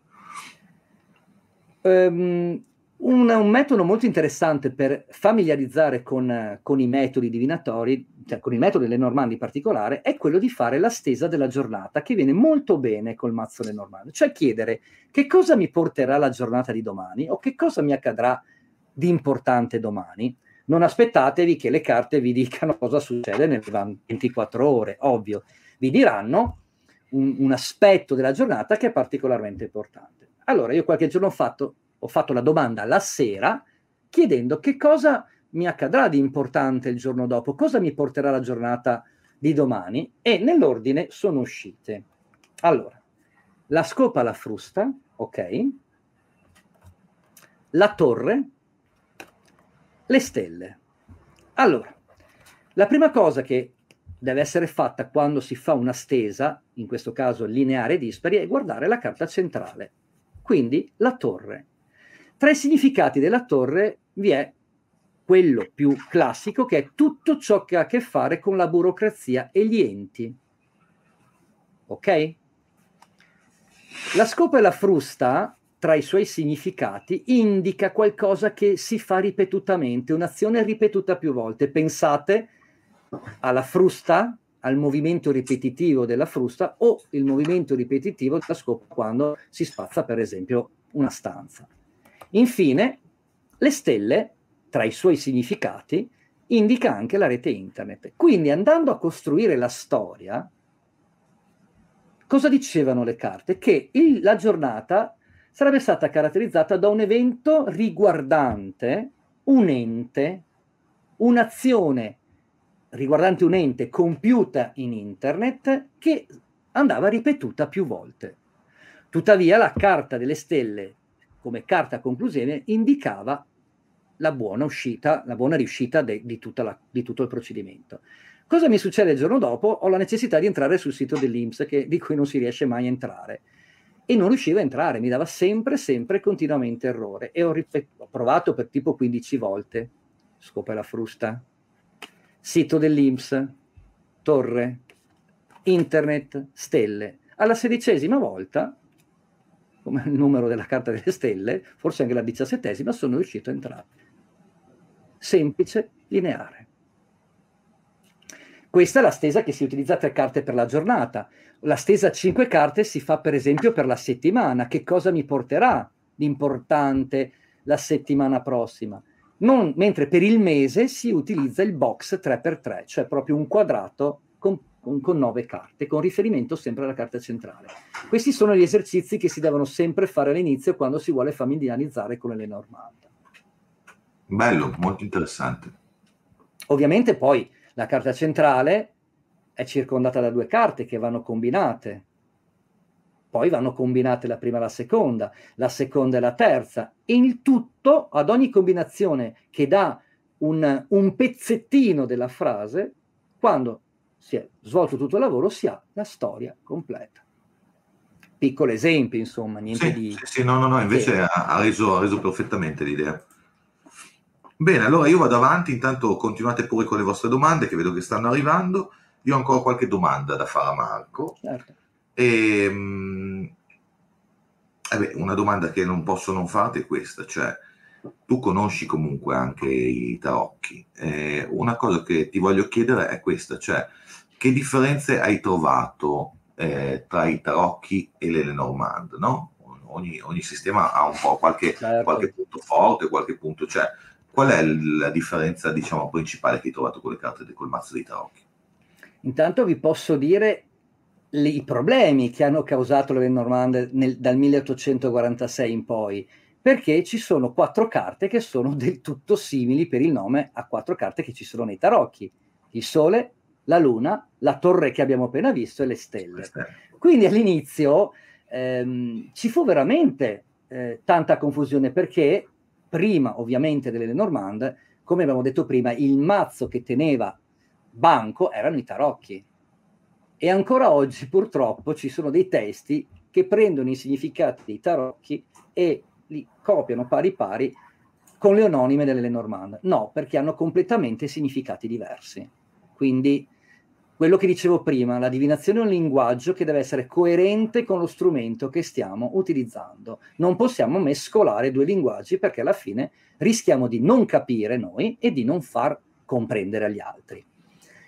Um, un, un, metodo molto interessante per familiarizzare con, con, i metodi divinatori, cioè con i metodi Le Normande in particolare, è quello di fare la stesa della giornata, che viene molto bene col mazzo Le Normande, cioè chiedere che cosa mi porterà la giornata di domani o che cosa mi accadrà di importante domani. Non aspettatevi che le carte vi dicano cosa succede nelle 24 ore, ovvio, vi diranno un, un aspetto della giornata che è particolarmente importante. Allora, io qualche giorno ho fatto, ho fatto la domanda la sera chiedendo che cosa mi accadrà di importante il giorno dopo, cosa mi porterà la giornata di domani e nell'ordine sono uscite. Allora, la scopa alla frusta, ok? La torre, le stelle. Allora, la prima cosa che deve essere fatta quando si fa una stesa, in questo caso lineare e dispari, è guardare la carta centrale, quindi la torre. Tra i significati della torre vi è quello più classico che è tutto ciò che ha a che fare con la burocrazia e gli enti. Ok? La scopa e la frusta tra i suoi significati indica qualcosa che si fa ripetutamente, un'azione ripetuta più volte. Pensate alla frusta, al movimento ripetitivo della frusta o il movimento ripetitivo della scopa quando si spazza per esempio una stanza. Infine, le stelle, tra i suoi significati, indica anche la rete internet. Quindi andando a costruire la storia, Cosa dicevano le carte? Che il, la giornata sarebbe stata caratterizzata da un evento riguardante un ente, un'azione riguardante un ente compiuta in internet che andava ripetuta più volte. Tuttavia la carta delle stelle come carta conclusione indicava la buona uscita, la buona riuscita de, di, la, di, tutto il procedimento. Cosa mi succede il giorno dopo? Ho la necessità di entrare sul sito dell'Inps che, di cui non si riesce mai a entrare. E non riuscivo a entrare, mi dava sempre, sempre, continuamente errore. E ho, ripet- ho provato per tipo 15 volte, scopre la frusta, sito dell'Inps, torre, internet, stelle. Alla sedicesima volta, come il numero della carta delle stelle, forse anche la diciassettesima, sono riuscito a entrare. Semplice, lineare. Questa è la stesa che si utilizza tre carte per la giornata. La stesa a cinque carte si fa per esempio per la settimana. Che cosa mi porterà di importante la settimana prossima? Non, mentre per il mese si utilizza il box 3x3, cioè proprio un quadrato con, con nove carte, con riferimento sempre alla carta centrale. Questi sono gli esercizi che si devono sempre fare all'inizio quando si vuole familiarizzare con le Lenormand. Bello, molto interessante. Ovviamente poi la carta centrale è circondata da due carte che vanno combinate. Poi vanno combinate la prima e la seconda, la seconda e la terza. E il tutto, ad ogni combinazione che dà un, un pezzettino della frase, quando si è svolto tutto il lavoro, si ha la storia completa. Piccolo esempio, insomma, niente sì, di... Sì, sì, no, no, no, invece ha, reso, ha reso perfettamente l'idea. Bene, allora io vado avanti, intanto continuate pure con le vostre domande che vedo che stanno arrivando. Io ho ancora qualche domanda da fare a Marco. Certo. E, mh, eh beh, una domanda che non posso non farti è questa, cioè tu conosci comunque anche i tarocchi. Eh, una cosa che ti voglio chiedere è questa, cioè che differenze hai trovato eh, tra i tarocchi e le Lenormand, no? Ogni, ogni, sistema ha un po' qualche, certo. qualche punto forte, qualche punto, cioè Qual è la differenza, diciamo, principale che hai trovato con le carte col mazzo dei tarocchi? Intanto vi posso dire le, i problemi che hanno causato le nel, dal 1846 in poi, perché ci sono quattro carte che sono del tutto simili per il nome a quattro carte che ci sono nei tarocchi. Il Sole, la Luna, la Torre che abbiamo appena visto e le stelle. Quindi all'inizio ehm, ci fu veramente eh, tanta confusione perché prima ovviamente delle Lenormand, come abbiamo detto prima, il mazzo che teneva banco erano i tarocchi. E ancora oggi purtroppo ci sono dei testi che prendono i significati dei tarocchi e li copiano pari pari con le anonime delle Lenormand. No, perché hanno completamente significati diversi. Quindi quello che dicevo prima, la divinazione è un linguaggio che deve essere coerente con lo strumento che stiamo utilizzando. Non possiamo mescolare due linguaggi perché alla fine rischiamo di non capire noi e di non far comprendere agli altri.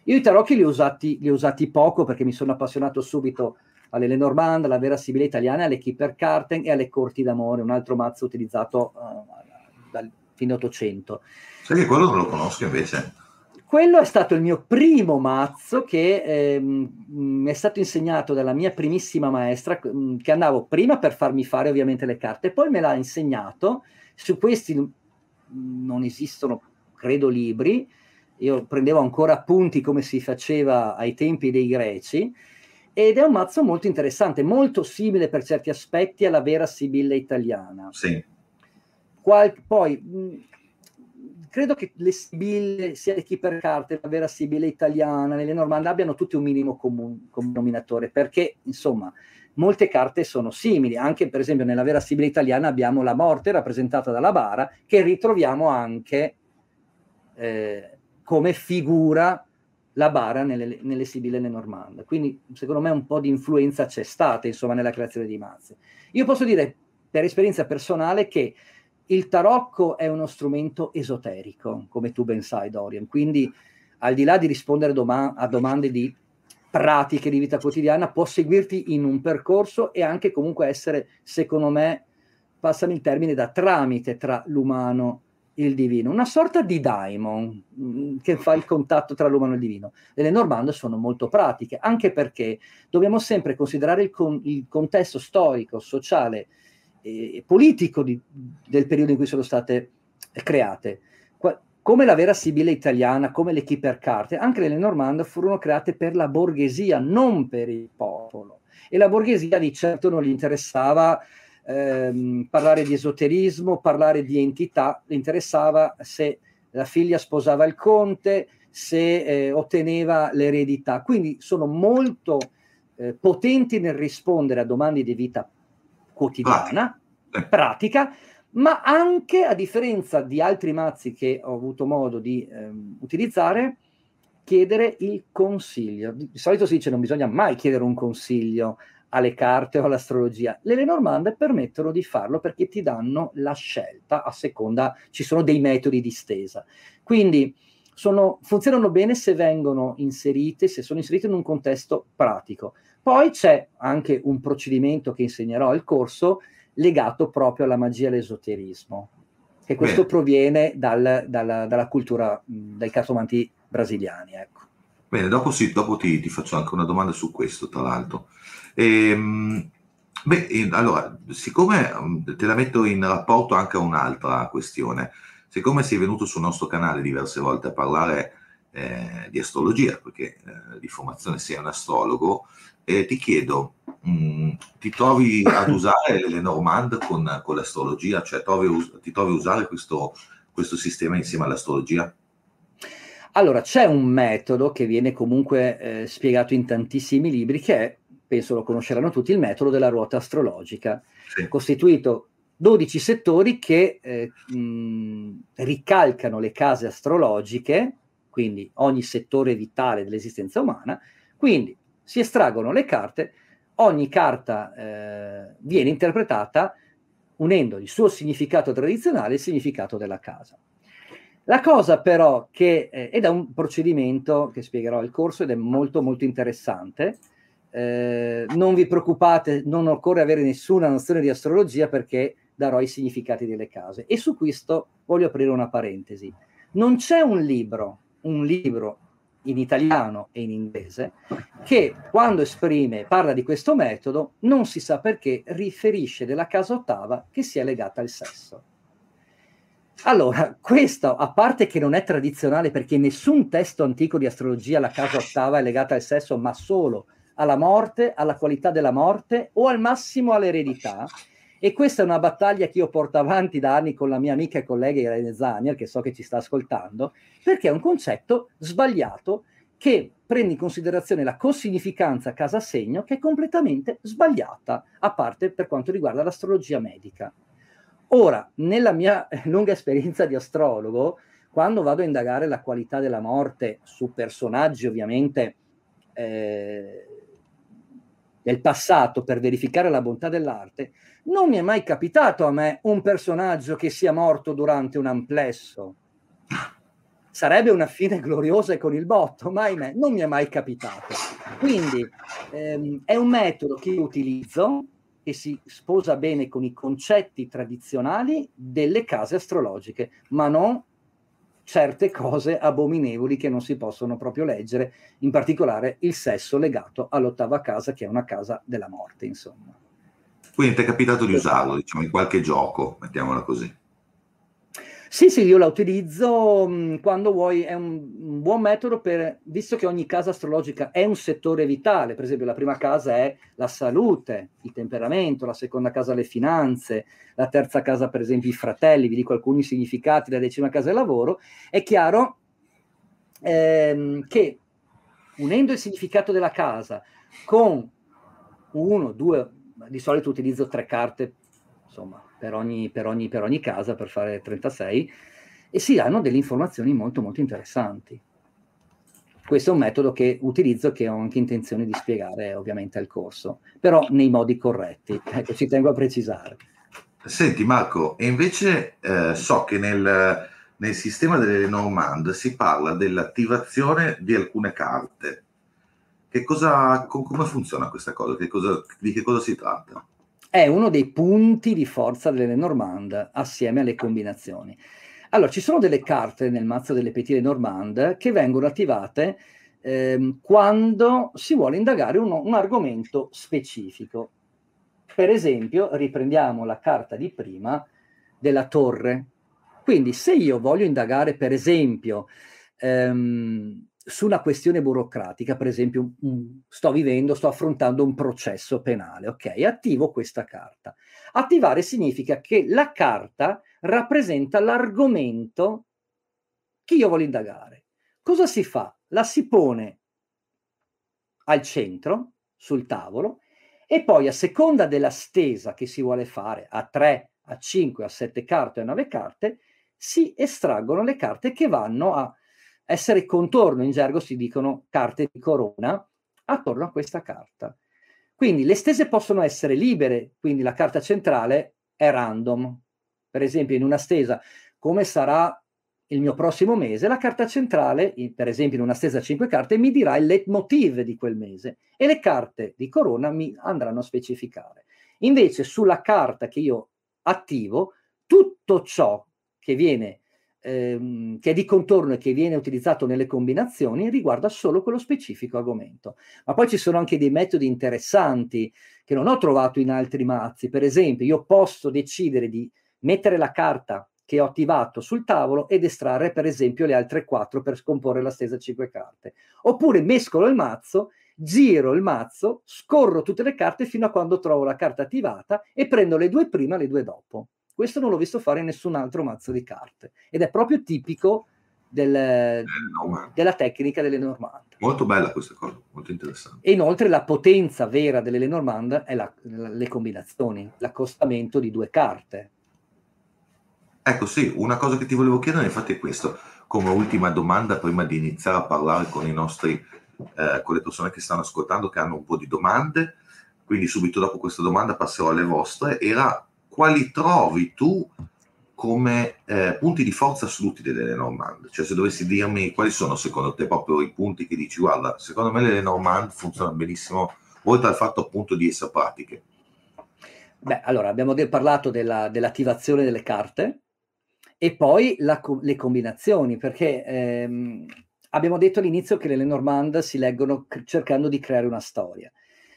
Io i tarocchi li ho usati, li ho usati poco perché mi sono appassionato subito alle Lenormand, alla vera Sibile italiana, alle Kipperkarten e alle Corti d'amore, un altro mazzo utilizzato uh, dal fine 800. Sai che quello non lo conosco invece? Quello è stato il mio primo mazzo che ehm, mi è stato insegnato dalla mia primissima maestra, mm, che andavo prima per farmi fare ovviamente le carte, poi me l'ha insegnato. Su questi non esistono, credo, libri. Io prendevo ancora appunti come si faceva ai tempi dei greci. Ed è un mazzo molto interessante, molto simile per certi aspetti alla vera Sibilla italiana. Sì. Qual- poi mm, credo che le sibille, sia le keeper carte, la vera sibile italiana, le normande abbiano tutti un minimo comune denominatore, perché insomma molte carte sono simili, anche per esempio nella vera sibile italiana abbiamo la morte rappresentata dalla bara, che ritroviamo anche eh, come figura la bara nelle, nelle sibille Lenormand. Quindi secondo me un po' di influenza c'è stata insomma nella creazione di mazze. Io posso dire per esperienza personale che il tarocco è uno strumento esoterico, come tu ben sai, Dorian. Quindi, al di là di rispondere doma- a domande di pratiche di vita quotidiana, può seguirti in un percorso e anche comunque essere, secondo me, passami il termine, da tramite tra l'umano il divino, una sorta di daimon mm, che fa il contatto tra l'umano e il divino. Le Lenormand sono molto pratiche, anche perché dobbiamo sempre considerare il, con, il contesto storico, sociale e politico di, del periodo in cui sono state create. Qua, come la vera Sibilla italiana, come le Kippercarte, anche le Lenormand furono create per la borghesia, non per il popolo. E la borghesia di certo non gli interessava ehm, parlare di esoterismo, parlare di entità, le interessava se la figlia sposava il conte, se eh, otteneva l'eredità. Quindi sono molto eh, potenti nel rispondere a domande di vita quotidiana, ah. pratica, ma anche a differenza di altri mazzi che ho avuto modo di ehm, utilizzare, chiedere il consiglio. Di solito si dice non bisogna mai chiedere un consiglio alle carte o all'astrologia. Le Lenormand permettono di farlo perché ti danno la scelta a seconda, ci sono dei metodi di stesa. Quindi sono, funzionano bene se vengono inserite, se sono inserite in un contesto pratico. Poi c'è anche un procedimento che insegnerò al corso legato proprio alla magia e all'esoterismo, che questo Beh. proviene dal, dalla, dalla, cultura dai cartomanti brasiliani. Ecco. Bene, dopo, sì, dopo ti, ti, faccio anche una domanda su questo, tra l'altro. Ehm, beh, allora, siccome te la metto in rapporto anche a un'altra questione, siccome sei venuto sul nostro canale diverse volte a parlare eh, di astrologia, perché eh, di formazione sei un astrologo, eh, ti chiedo, mh, mm, ti trovi ad usare le Normand con, con l'astrologia? Cioè trovi, ti trovi a usare questo, questo sistema insieme all'astrologia? Allora, c'è un metodo che viene comunque eh, spiegato in tantissimi libri che è penso lo conosceranno tutti, il metodo della ruota astrologica, sì. costituito 12 settori che eh, mh, ricalcano le case astrologiche, quindi ogni settore vitale dell'esistenza umana, quindi si estraggono le carte, ogni carta eh, viene interpretata unendo il suo significato tradizionale e il significato della casa. La cosa però che, eh, è un procedimento che spiegherò al corso ed è molto molto interessante, eh, non vi preoccupate, non occorre avere nessuna nozione di astrologia perché darò i significati delle case. E su questo voglio aprire una parentesi. Non c'è un libro, un libro in italiano e in inglese, che quando esprime, parla di questo metodo, non si sa perché riferisce della casa ottava che sia legata al sesso. Allora, questo, a parte che non è tradizionale perché nessun testo antico di astrologia la casa ottava è legata al sesso, ma solo alla morte, alla qualità della morte o al massimo all'eredità. E questa è una battaglia che io porto avanti da anni con la mia amica e collega Irene Zanier, che so che ci sta ascoltando, perché è un concetto sbagliato che prende in considerazione la cosignificanza casa-segno, che è completamente sbagliata, a parte per quanto riguarda l'astrologia medica. Ora, nella mia lunga esperienza di astrologo, quando vado a indagare la qualità della morte su personaggi ovviamente eh, del passato per verificare la bontà dell'arte, non mi è mai capitato a me un personaggio che sia morto durante un amplesso. Sarebbe una fine gloriosa e con il botto, ma ahimè, non mi è mai capitato. Quindi ehm, è un metodo che utilizzo, che si sposa bene con i concetti tradizionali delle case astrologiche, ma non certe cose abominevoli che non si possono proprio leggere, in particolare il sesso legato all'ottava casa, che è una casa della morte, insomma. Quindi ti è capitato di usarlo, diciamo, in qualche gioco, mettiamola così. Sì, sì, io la utilizzo mm, quando vuoi, è un, un, buon metodo per, visto che ogni casa astrologica è un settore vitale, per esempio la prima casa è la salute, il temperamento, la seconda casa le finanze, la terza casa per esempio i fratelli, vi dico alcuni significati, la decima casa è il lavoro, è chiaro ehm, che unendo il significato della casa con uno, due, di solito utilizzo tre carte, insomma, per ogni, per ogni, per ogni casa per fare 36 e si danno delle informazioni molto molto interessanti. Questo è un metodo che utilizzo che ho anche intenzione di spiegare ovviamente al corso, però nei modi corretti, ecco, ci tengo a precisare. Senti Marco, e invece eh, so che nel, nel sistema delle Normand si parla dell'attivazione di alcune carte. Che cosa, come funziona questa cosa? Che cosa? Di che cosa si tratta? È uno dei punti di forza delle Normand assieme alle combinazioni. Allora, ci sono delle carte nel mazzo delle Petit Normand che vengono attivate ehm, quando si vuole indagare un, un argomento specifico. Per esempio, riprendiamo la carta di prima della torre. Quindi, se io voglio indagare, per esempio, ehm, su una questione burocratica, per esempio, um, sto vivendo, sto affrontando un processo penale, ok? Attivo questa carta. Attivare significa che la carta rappresenta l'argomento che io voglio indagare. Cosa si fa? La si pone al centro, sul tavolo, e poi a seconda della stesa che si vuole fare, a 3, a 5, a 7 carte, a 9 carte, si estraggono le carte che vanno a essere contorno, in gergo si dicono carte di corona, attorno a questa carta. Quindi le stese possono essere libere, quindi la carta centrale è random. Per esempio in una stesa, come sarà il mio prossimo mese, la carta centrale, per esempio in una stesa a 5 carte, mi dirà il leitmotiv di quel mese e le carte di corona mi andranno a specificare. Invece sulla carta che io attivo, tutto ciò che viene ehm, che è di contorno e che viene utilizzato nelle combinazioni riguarda solo quello specifico argomento. Ma poi ci sono anche dei metodi interessanti che non ho trovato in altri mazzi. Per esempio, io posso decidere di mettere la carta che ho attivato sul tavolo ed estrarre per esempio le altre quattro per scomporre la stesa 5 carte. Oppure mescolo il mazzo, giro il mazzo, scorro tutte le carte fino a quando trovo la carta attivata e prendo le due prima e le due dopo. Questo non l'ho visto fare in nessun altro mazzo di carte ed è proprio tipico del, della tecnica delle Normand. Molto bella questa cosa, molto interessante. E inoltre la potenza vera delle Normand è la, le combinazioni, l'accostamento di due carte. Ecco sì, una cosa che ti volevo chiedere infatti è questo, come ultima domanda prima di iniziare a parlare con i nostri, eh, con le persone che stanno ascoltando, che hanno un po' di domande, quindi subito dopo questa domanda passerò alle vostre, era quali trovi tu come eh, punti di forza assoluti delle Lenormand? Cioè se dovessi dirmi quali sono secondo te proprio i punti che dici guarda, secondo me le Lenormand funzionano benissimo, oltre al fatto appunto di essere pratiche. Beh, allora abbiamo de- parlato della, dell'attivazione delle carte e poi la, le combinazioni, perché ehm, abbiamo detto all'inizio che le Lenormand si leggono c- cercando di creare una storia.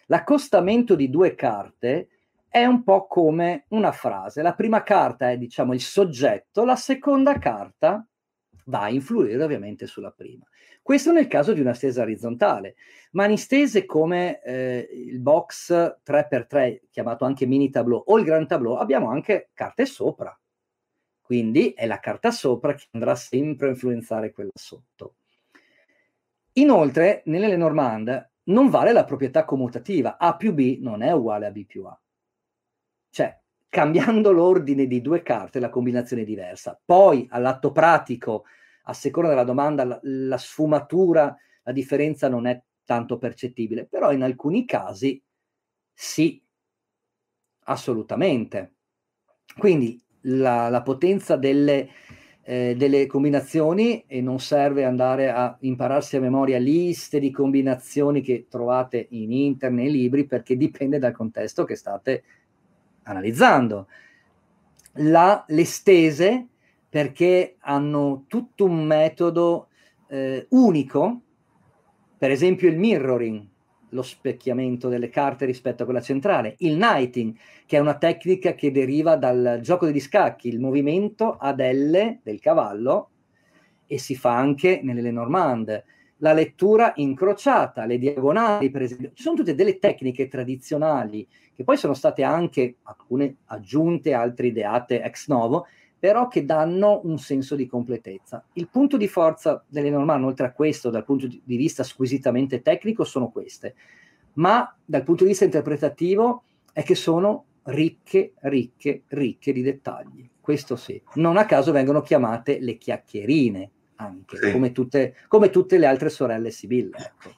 L'accostamento di due carte è un po' come una frase. La prima carta è, diciamo, il soggetto, la seconda carta va a influire ovviamente sulla prima. Questo nel caso di una stesa orizzontale, ma in stese come eh, il box 3x3, chiamato anche mini tableau, o il grand tableau, abbiamo anche carte sopra. Quindi è la carta sopra che andrà sempre a influenzare quella sotto. Inoltre, nelle Lenormand non vale la proprietà commutativa. A più B non è uguale a B più A. Cioè, cambiando l'ordine di due carte, la combinazione è diversa. Poi, all'atto pratico, a seconda della domanda, la, la sfumatura, la differenza non è tanto percettibile, però in alcuni casi sì, assolutamente. Quindi la, la potenza delle, eh, delle, combinazioni e non serve andare a impararsi a memoria liste di combinazioni che trovate in internet, nei libri, perché dipende dal contesto che state analizzando. La, le stese, perché hanno tutto un metodo eh, unico, per esempio il mirroring, lo specchiamento delle carte rispetto a quella centrale, il knighting, che è una tecnica che deriva dal gioco degli scacchi, il movimento ad L del cavallo, e si fa anche nelle Lenormand, la lettura incrociata, le diagonali, per esempio. Ci sono tutte delle tecniche tradizionali che poi sono state anche alcune aggiunte, altre ideate ex novo, però che danno un senso di completezza. Il punto di forza delle Norman, oltre a questo, dal punto di vista squisitamente tecnico, sono queste, ma dal punto di vista interpretativo è che sono ricche, ricche, ricche di dettagli. Questo sì. Non a caso vengono chiamate le chiacchierine, anche, sì. come, tutte, come, tutte, le altre sorelle Sibille. Ecco.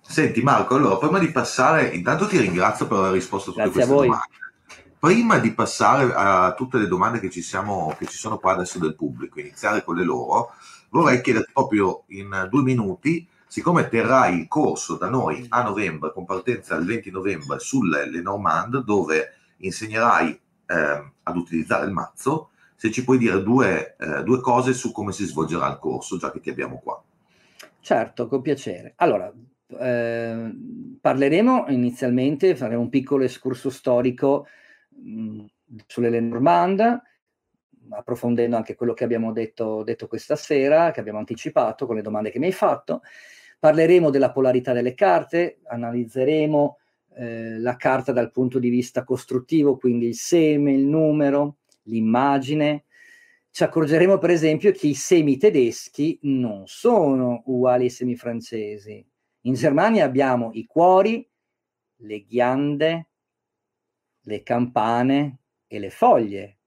Senti Marco, allora prima di passare, intanto ti ringrazio per aver risposto a tutte Grazie queste a domande. Prima di passare a tutte le domande che ci, siamo, che ci sono qua adesso del pubblico, iniziare con le loro, vorrei chiederti proprio in due minuti, siccome terrai il corso da noi a novembre, con partenza il 20 novembre sulle Lenormand, dove insegnerai eh, ad utilizzare il mazzo, se ci puoi dire due, eh, due cose su come si svolgerà il corso, già che ti abbiamo qua. Certo, con piacere. Allora, eh, parleremo inizialmente, faremo un piccolo escurso storico mh, sulle Lenormand, approfondendo anche quello che abbiamo detto, detto, questa sera, che abbiamo anticipato con le domande che mi hai fatto. Parleremo della polarità delle carte, analizzeremo eh, la carta dal punto di vista costruttivo, quindi il seme, il numero, l'immagine. Ci accorgeremo per esempio che i semi tedeschi non sono uguali ai semi francesi. In Germania abbiamo i cuori, le ghiande, le campane e le foglie.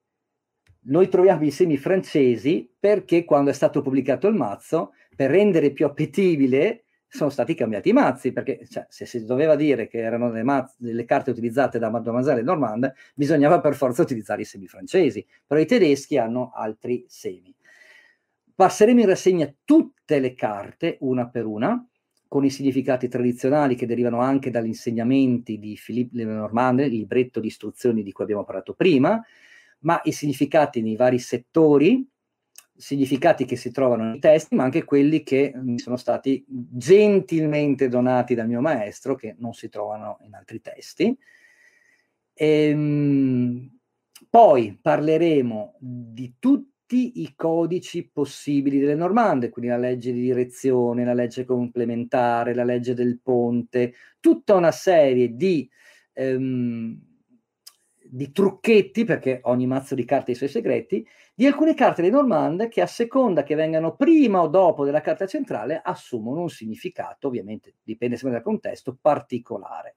Noi troviamo i semi francesi perché quando è stato pubblicato il mazzo, per rendere più appetibile, sono stati cambiati i mazzi, perché cioè, se si doveva dire che erano le, mazze, le carte utilizzate da Mademoiselle Normand, bisognava per forza utilizzare i semi francesi, però i tedeschi hanno altri semi. Passeremo in rassegna tutte le carte, una per una, con i significati tradizionali che derivano anche dagli insegnamenti di Philippe Lenormand, il libretto di istruzioni di cui abbiamo parlato prima, ma i significati nei vari settori, significati che si trovano nei testi, ma anche quelli che mi sono stati gentilmente donati dal mio maestro, che non si trovano in altri testi. Ehm, poi parleremo di tutti i codici possibili delle normande, quindi la legge di direzione, la legge complementare, la legge del ponte, tutta una serie di ehm, di trucchetti, perché ogni mazzo di carte ha i suoi segreti, di alcune carte dei Normand che a seconda che vengano prima o dopo della carta centrale assumono un significato, ovviamente dipende sempre dal contesto, particolare.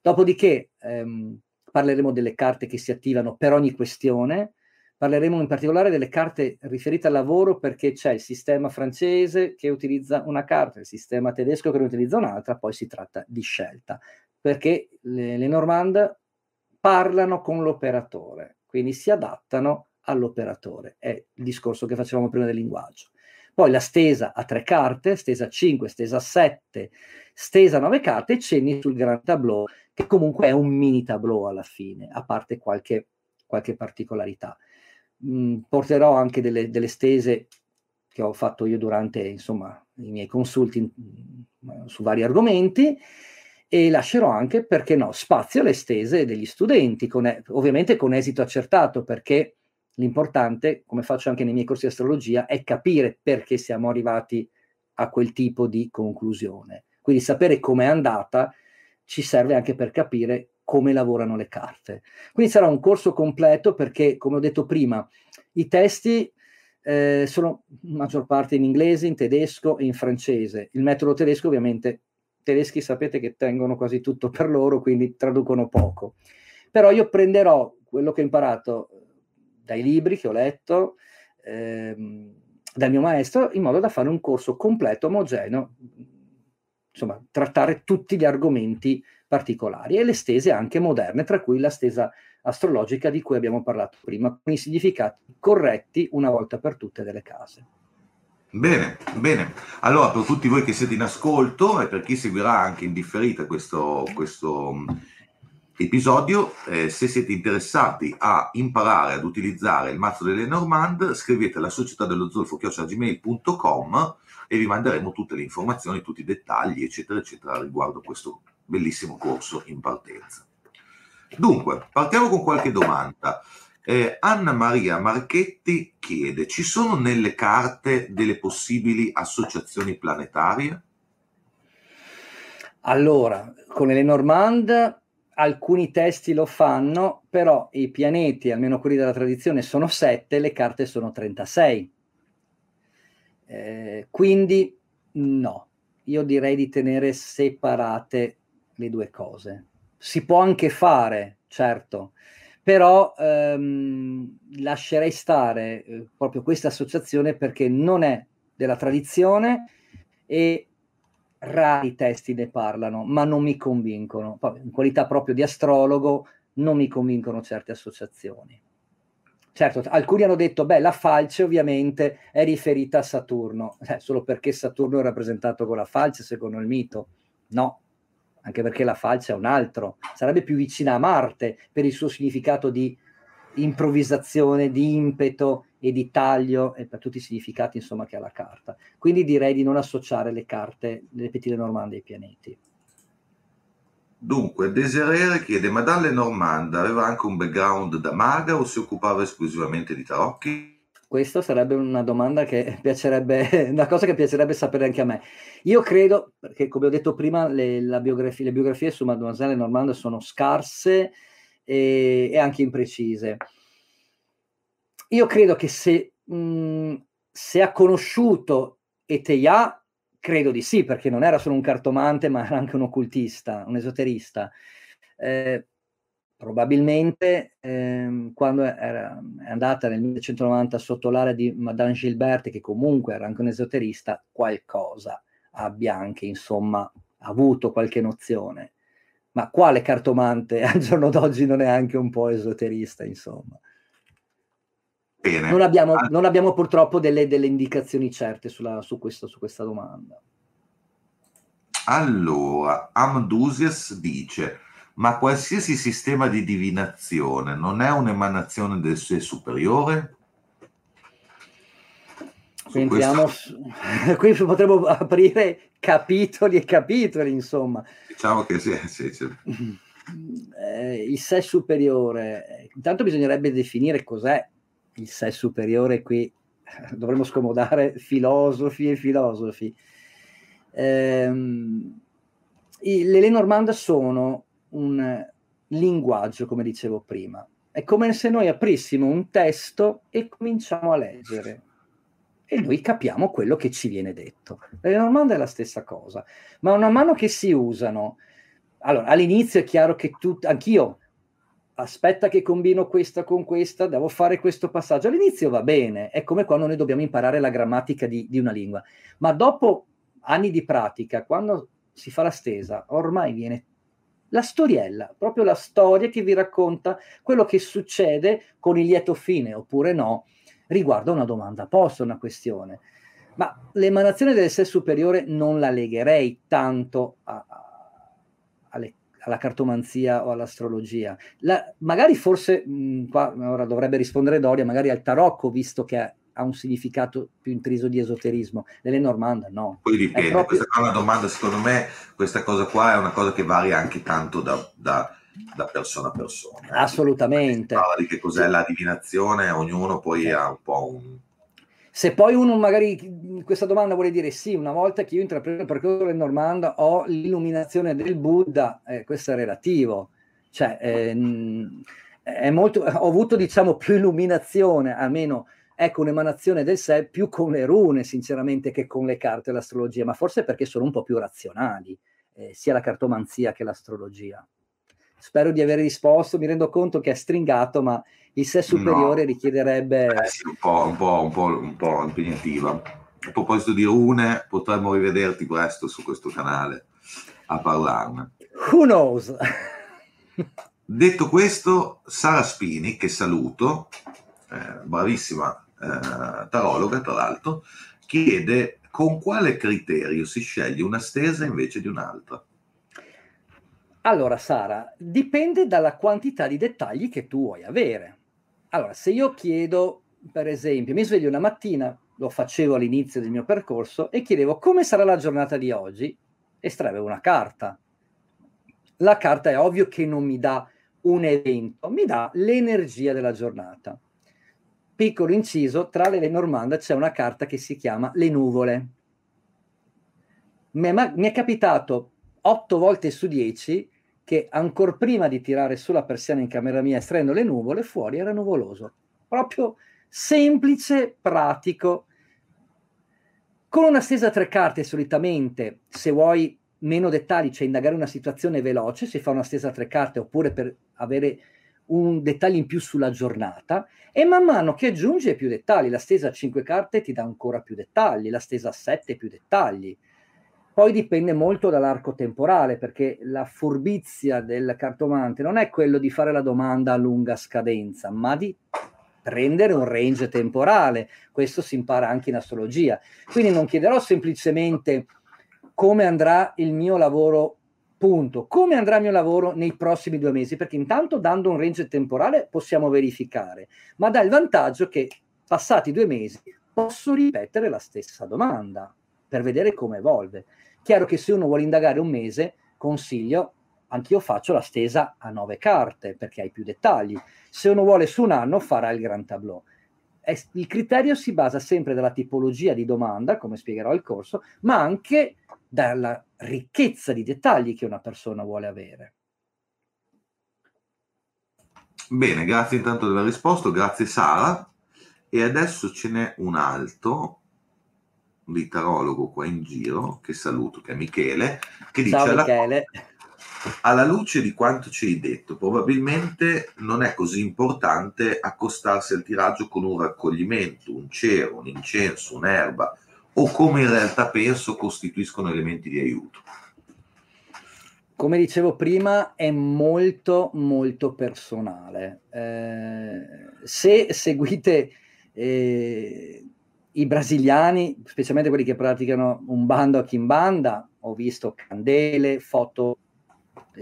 Dopodiché ehm, parleremo delle carte che si attivano per ogni questione, parleremo in particolare delle carte riferite al lavoro perché c'è il sistema francese che utilizza una carta, il sistema tedesco che ne utilizza un'altra, poi si tratta di scelta, perché le, le Normand parlano con l'operatore, quindi si adattano all'operatore. È il discorso che facevamo prima del linguaggio. Poi la stesa a tre carte, stesa 5, stesa 7, stesa 9 carte e cenni sul gran tableau, che comunque è un mini tableau alla fine, a parte qualche, qualche particolarità. Mm, porterò anche delle, delle, stese che ho fatto io durante insomma, i miei consulti mm, su vari argomenti e lascerò anche, perché no, spazio alle stese degli studenti, con, ovviamente con esito accertato, perché l'importante, come faccio anche nei miei corsi di astrologia, è capire perché siamo arrivati a quel tipo di conclusione. Quindi sapere com'è andata ci serve anche per capire come lavorano le carte. Quindi sarà un corso completo perché, come ho detto prima, i testi eh, sono maggior parte in inglese, in tedesco e in francese. Il metodo tedesco ovviamente tedeschi sapete che tengono quasi tutto per loro, quindi traducono poco. Però io prenderò quello che ho imparato dai libri che ho letto, ehm, dal mio maestro, in modo da fare un corso completo, omogeneo, insomma, trattare tutti gli argomenti particolari e le stese anche moderne, tra cui la stesa astrologica di cui abbiamo parlato prima, con i significati corretti una volta per tutte delle case. Bene, bene. Allora, per tutti voi che siete in ascolto e per chi seguirà anche in differita questo, questo mm, episodio, eh, se siete interessati a imparare ad utilizzare il mazzo delle Normand, scrivete alla società dello zolfo gmail.com e vi manderemo tutte le informazioni, tutti i dettagli, eccetera, eccetera, riguardo questo bellissimo corso in partenza. Dunque, partiamo con qualche domanda. Eh, Anna Maria Marchetti chiede: ci sono nelle carte delle possibili associazioni planetarie? Allora, con le Normand alcuni testi lo fanno, però i pianeti, almeno quelli della tradizione, sono sette, le carte sono 36. Eh, quindi no, io direi di tenere separate le due cose. Si può anche fare, certo, però ehm, lascerei stare eh, proprio questa associazione perché non è della tradizione e rari testi ne parlano, ma non mi convincono. In qualità proprio di astrologo non mi convincono certe associazioni. Certo, alcuni hanno detto, beh, la falce ovviamente è riferita a Saturno, eh, solo perché Saturno è rappresentato con la falce, secondo il mito. No, anche perché la falce è un altro, sarebbe più vicina a Marte per il suo significato di improvvisazione, di impeto e di taglio e per tutti i significati insomma che ha la carta. Quindi direi di non associare le carte delle Petit Normande ai pianeti. Dunque, Desiree chiede, ma Dalle Normanda aveva anche un background da maga o si occupava esclusivamente di tarocchi? Questa sarebbe una domanda che piacerebbe, una cosa che piacerebbe sapere anche a me. Io credo, perché come ho detto prima, le, biografia, le biografie su Mademoiselle Normanda sono scarse e, e anche imprecise. Io credo che se, mh, se ha conosciuto Eteia, credo di sì, perché non era solo un cartomante, ma era anche un occultista, un esoterista. Eh, probabilmente ehm, quando era, è andata nel 1990 sotto l'area di Madame Gilbert, che comunque era anche un esoterista, qualcosa abbia anche, insomma, avuto qualche nozione. Ma quale cartomante al giorno d'oggi non è anche un po' esoterista, insomma? Non abbiamo, ah. non abbiamo, purtroppo delle, delle indicazioni certe sulla, su, questo, su questa domanda. Allora, Amdusias dice, ma qualsiasi sistema di divinazione non è un'emanazione del sé superiore? Entriamo su... qui potremmo aprire capitoli e capitoli, insomma. Diciamo che sì, sì, sì. Eh, il sé superiore, intanto bisognerebbe definire cos'è il sé superiore qui, dovremmo scomodare filosofi e filosofi. Eh, le Lenormand sono un linguaggio, come dicevo prima. È come se noi aprissimo un testo e cominciamo a leggere e noi capiamo quello che ci viene detto. Le Lenormand è la stessa cosa, ma man mano che si usano, allora all'inizio è chiaro che tu, anch'io aspetta che combino questa con questa, devo fare questo passaggio. All'inizio va bene, è come quando noi dobbiamo imparare la grammatica di, di, una lingua, ma dopo anni di pratica, quando si fa la stesa, ormai viene la storiella, proprio la storia che vi racconta quello che succede con il lieto fine, oppure no, riguardo una domanda posta, una questione. Ma l'emanazione del sé superiore non la legherei tanto a, a, alle alla cartomanzia o all'astrologia. La, magari forse, mh, qua ora dovrebbe rispondere Doria, magari al tarocco, visto che ha, un significato più intriso di esoterismo. Nelle Normanda no. Poi dipende, proprio... questa è una domanda, secondo me, questa cosa qua è una cosa che varia anche tanto da, da, da persona a persona. Assolutamente. Parla di che cos'è la divinazione, ognuno poi ha un po' un se poi uno magari questa domanda vuole dire sì, una volta che io intraprendo il percorso del Normanda ho l'illuminazione del Buddha, eh, questo è relativo. Cioè, eh, è molto, ho avuto diciamo più illuminazione, almeno ecco un'emanazione del sé più con le rune sinceramente che con le carte e l'astrologia, ma forse perché sono un po' più razionali, eh, sia la cartomanzia che l'astrologia. Spero di aver risposto, mi rendo conto che è stringato, ma il sé superiore no. richiederebbe... Eh sì, un po', un, po', un, po', un po' impegnativa. A proposito di rune, potremmo rivederti presto su questo canale a parlarne. Who knows? Detto questo, Sara Spini, che saluto, eh, bravissima eh, tarologa tra l'altro, chiede con quale criterio si sceglie una stesa invece di un'altra. Allora, Sara, dipende dalla quantità di dettagli che tu vuoi avere. Allora, se io chiedo, per esempio, mi sveglio una mattina, lo facevo all'inizio del mio percorso, e chiedevo come sarà la giornata di oggi, estraevo una carta. La carta è ovvio che non mi dà un evento, mi dà l'energia della giornata. Piccolo inciso, tra le Lenormand c'è una carta che si chiama Le nuvole. Mi è, mi è capitato otto volte su dieci che ancora prima di tirare sulla persiana in camera mia estraendo le nuvole, fuori era nuvoloso. Proprio semplice, pratico. Con una stesa a tre carte, solitamente, se vuoi meno dettagli, cioè indagare una situazione veloce, si fa una stesa a tre carte, oppure per avere un dettaglio in più sulla giornata, e man mano che aggiunge più dettagli, la stesa a cinque carte ti dà ancora più dettagli, la stesa a sette più dettagli, poi dipende molto dall'arco temporale, perché la furbizia del cartomante non è quello di fare la domanda a lunga scadenza, ma di prendere un range temporale. Questo si impara anche in astrologia. Quindi non chiederò semplicemente come andrà il mio lavoro Punto. Come andrà il mio lavoro nei prossimi due mesi? Perché intanto dando un range temporale possiamo verificare, ma dà il vantaggio che passati due mesi posso ripetere la stessa domanda per vedere come evolve. Chiaro che se uno vuole indagare un mese, consiglio, anch'io faccio la stesa a nove carte perché hai più dettagli. Se uno vuole su un anno, farà il gran tableau. Il criterio si basa sempre dalla tipologia di domanda, come spiegherò il corso, ma anche dalla ricchezza di dettagli che una persona vuole avere. Bene, grazie intanto della risposta, grazie Sara. E adesso ce n'è un altro di tarologo qua in giro, che saluto, che è Michele, che dice... Ciao Michele. Alla, alla luce di quanto ci hai detto, probabilmente non è così importante accostarsi al tiraggio con un raccoglimento, un cero, un incenso, un'erba, o come in realtà penso costituiscono elementi di aiuto? Come dicevo prima, è molto molto personale. Eh, se seguite eh, i brasiliani, specialmente quelli che praticano un bando a kimbanda, ho visto candele, foto,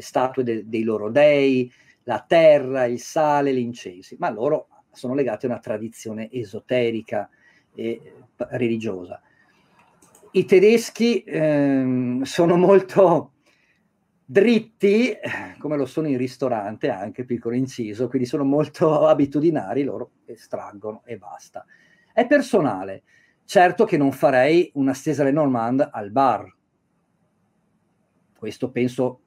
statue de- dei loro dei, la terra, il sale, gli incensi, ma loro sono legati a una tradizione esoterica e religiosa i tedeschi ehm, sono molto dritti, come lo sono in ristorante, anche piccolo inciso, quindi sono molto abitudinari, loro estraggono e basta. È personale. Certo che non farei una stesa Lenormand al bar. Questo penso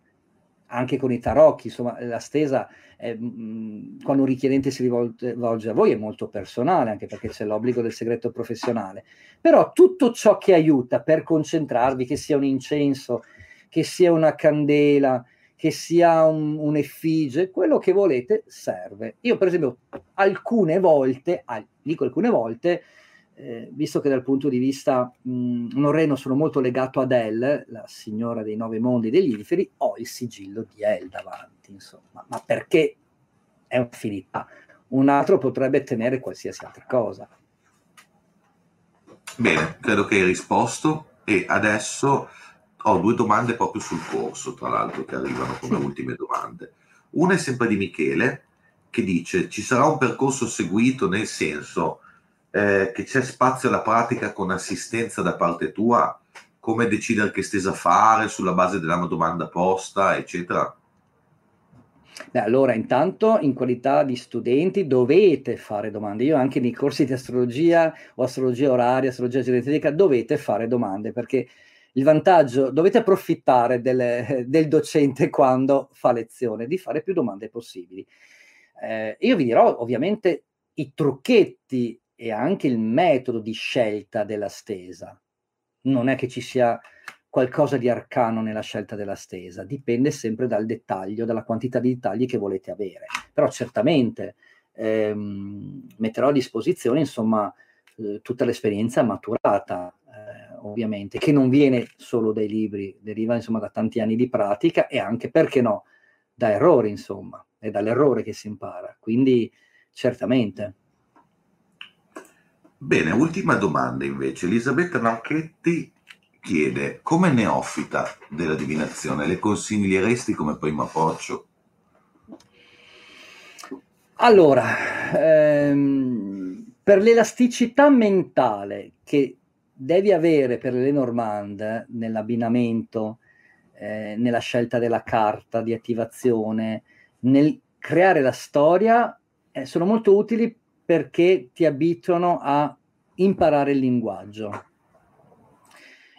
anche con i tarocchi, insomma, la stesa, è, mh, mm, quando un richiedente si rivolge a voi, è molto personale, anche perché c'è l'obbligo del segreto professionale. Però tutto ciò che aiuta per concentrarvi, che sia un incenso, che sia una candela, che sia un, un'effigie, quello che volete serve. Io, per esempio, alcune volte, dico alcune volte, eh, visto che dal punto di vista mh, norreno sono molto legato ad El, la signora dei nove mondi degli inferi, ho il sigillo di El davanti, insomma, ma perché è un'affinità. Un altro potrebbe tenere qualsiasi altra cosa. Bene, credo che hai risposto e adesso ho due domande proprio sul corso, tra l'altro, che arrivano come ultime domande. Una è sempre di Michele, che dice ci sarà un percorso seguito nel senso eh, che c'è spazio alla pratica con assistenza da parte tua, come decidere che stesa fare sulla base della domanda posta, eccetera? Beh, allora, intanto in qualità di studenti dovete fare domande. Io anche nei corsi di astrologia o astrologia oraria, astrologia genetica, dovete fare domande perché il vantaggio, dovete approfittare del, del docente quando fa lezione, di fare più domande possibili. Eh, io vi dirò ovviamente i trucchetti e anche il metodo di scelta della stesa. Non è che ci sia qualcosa di arcano nella scelta della stesa, dipende sempre dal dettaglio, dalla quantità di dettagli che volete avere. Però certamente ehm, metterò a disposizione, insomma, eh, tutta l'esperienza maturata, eh, ovviamente, che non viene solo dai libri, deriva insomma da tanti anni di pratica e anche, perché no, da errori, insomma, è dall'errore che si impara. Quindi certamente. Bene, ultima domanda invece. Elisabetta Marchetti chiede, come neofita della divinazione, le consiglieresti come primo approccio? Allora, ehm, per l'elasticità mentale che devi avere per le Normand nell'abbinamento, eh, nella scelta della carta di attivazione, nel creare la storia, eh, sono molto utili perché ti abituano a imparare il linguaggio.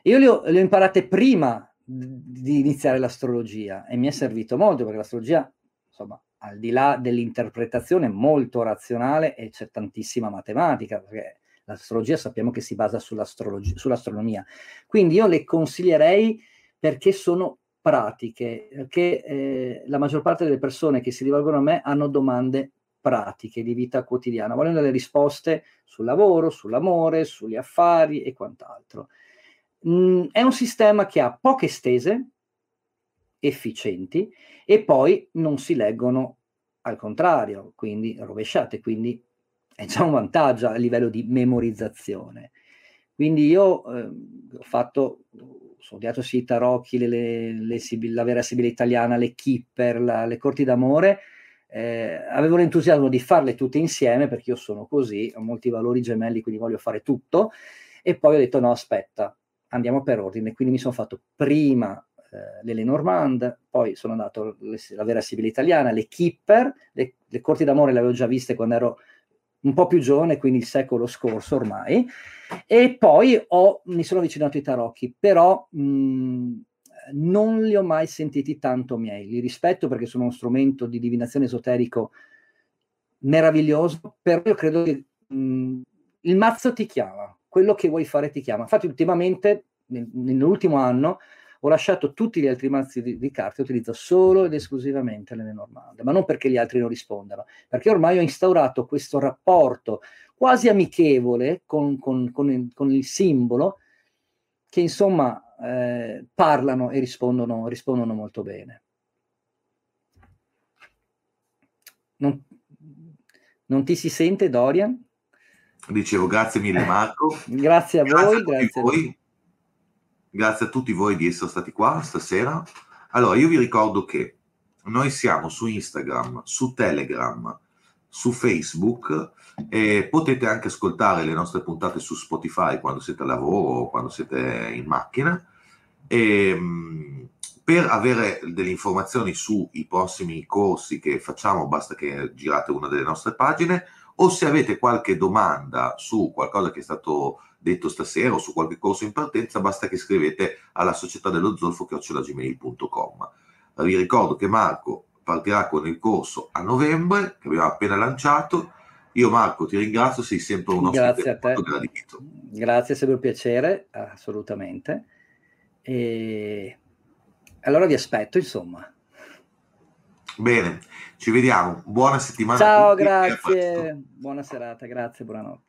Io le ho, le ho imparate prima di iniziare l'astrologia e mi è servito molto perché l'astrologia, insomma, al di là dell'interpretazione molto razionale e c'è tantissima matematica, perché l'astrologia sappiamo che si basa sull'astronomia. Quindi io le consiglierei perché sono pratiche, perché eh, la maggior parte delle persone che si rivolgono a me hanno domande pratiche di vita quotidiana, vogliono delle risposte sul lavoro, sull'amore, sugli affari e quant'altro. Mm, è un sistema che ha poche stese efficienti e poi non si leggono al contrario, quindi rovesciate, quindi è già un vantaggio a livello di memorizzazione. Quindi io eh, ho fatto studiato sì i tarocchi, le, le, le, la vera Sibilla italiana, le Kipper, la, le corti d'amore, eh, avevo l'entusiasmo di farle tutte insieme perché io sono così, ho molti valori gemelli, quindi voglio fare tutto. E poi ho detto no, aspetta, andiamo per ordine. Quindi mi sono fatto prima eh, le Lenormand, poi sono andato alla vera Sibilla italiana, le Kipper, le, le corti d'amore le avevo già viste quando ero un po' più giovane, quindi il secolo scorso ormai, e poi ho, mi sono avvicinato ai tarocchi, però mh, non li ho mai sentiti tanto miei, li rispetto perché sono uno strumento di divinazione esoterico meraviglioso, però io credo che mh, il mazzo ti chiama, quello che vuoi fare ti chiama. Infatti ultimamente, nel, nell'ultimo anno, ho lasciato tutti gli altri mazzi di, di carte, utilizzo solo ed esclusivamente le Lenormand, ma non perché gli altri non rispondano, perché ormai ho instaurato questo rapporto quasi amichevole con, con, con, il, con il, simbolo che insomma eh, parlano e rispondono, rispondono molto bene. Non, non ti si sente Dorian? Dicevo grazie mille Marco. grazie a voi, grazie, grazie a voi. Grazie a tutti voi di essere stati qua stasera. Allora, io vi ricordo che noi siamo su Instagram, su Telegram, su Facebook e potete anche ascoltare le nostre puntate su Spotify quando siete a lavoro o quando siete in macchina. E, ehm, per avere delle informazioni sui prossimi corsi che facciamo, basta che girate una delle nostre pagine o se avete qualche domanda su qualcosa che è stato detto stasera o su qualche corso in partenza, basta che scrivete alla società dello zolfo chiocciolagmail.com. Vi ricordo che Marco partirà con il corso a novembre, che abbiamo appena lanciato. Io Marco ti ringrazio, sei sempre un ospite Grazie a te. gradito. Grazie, sempre un piacere, assolutamente. E allora vi aspetto, insomma. Bene, ci vediamo. Buona settimana. Ciao, grazie. Buona serata, grazie, buonanotte.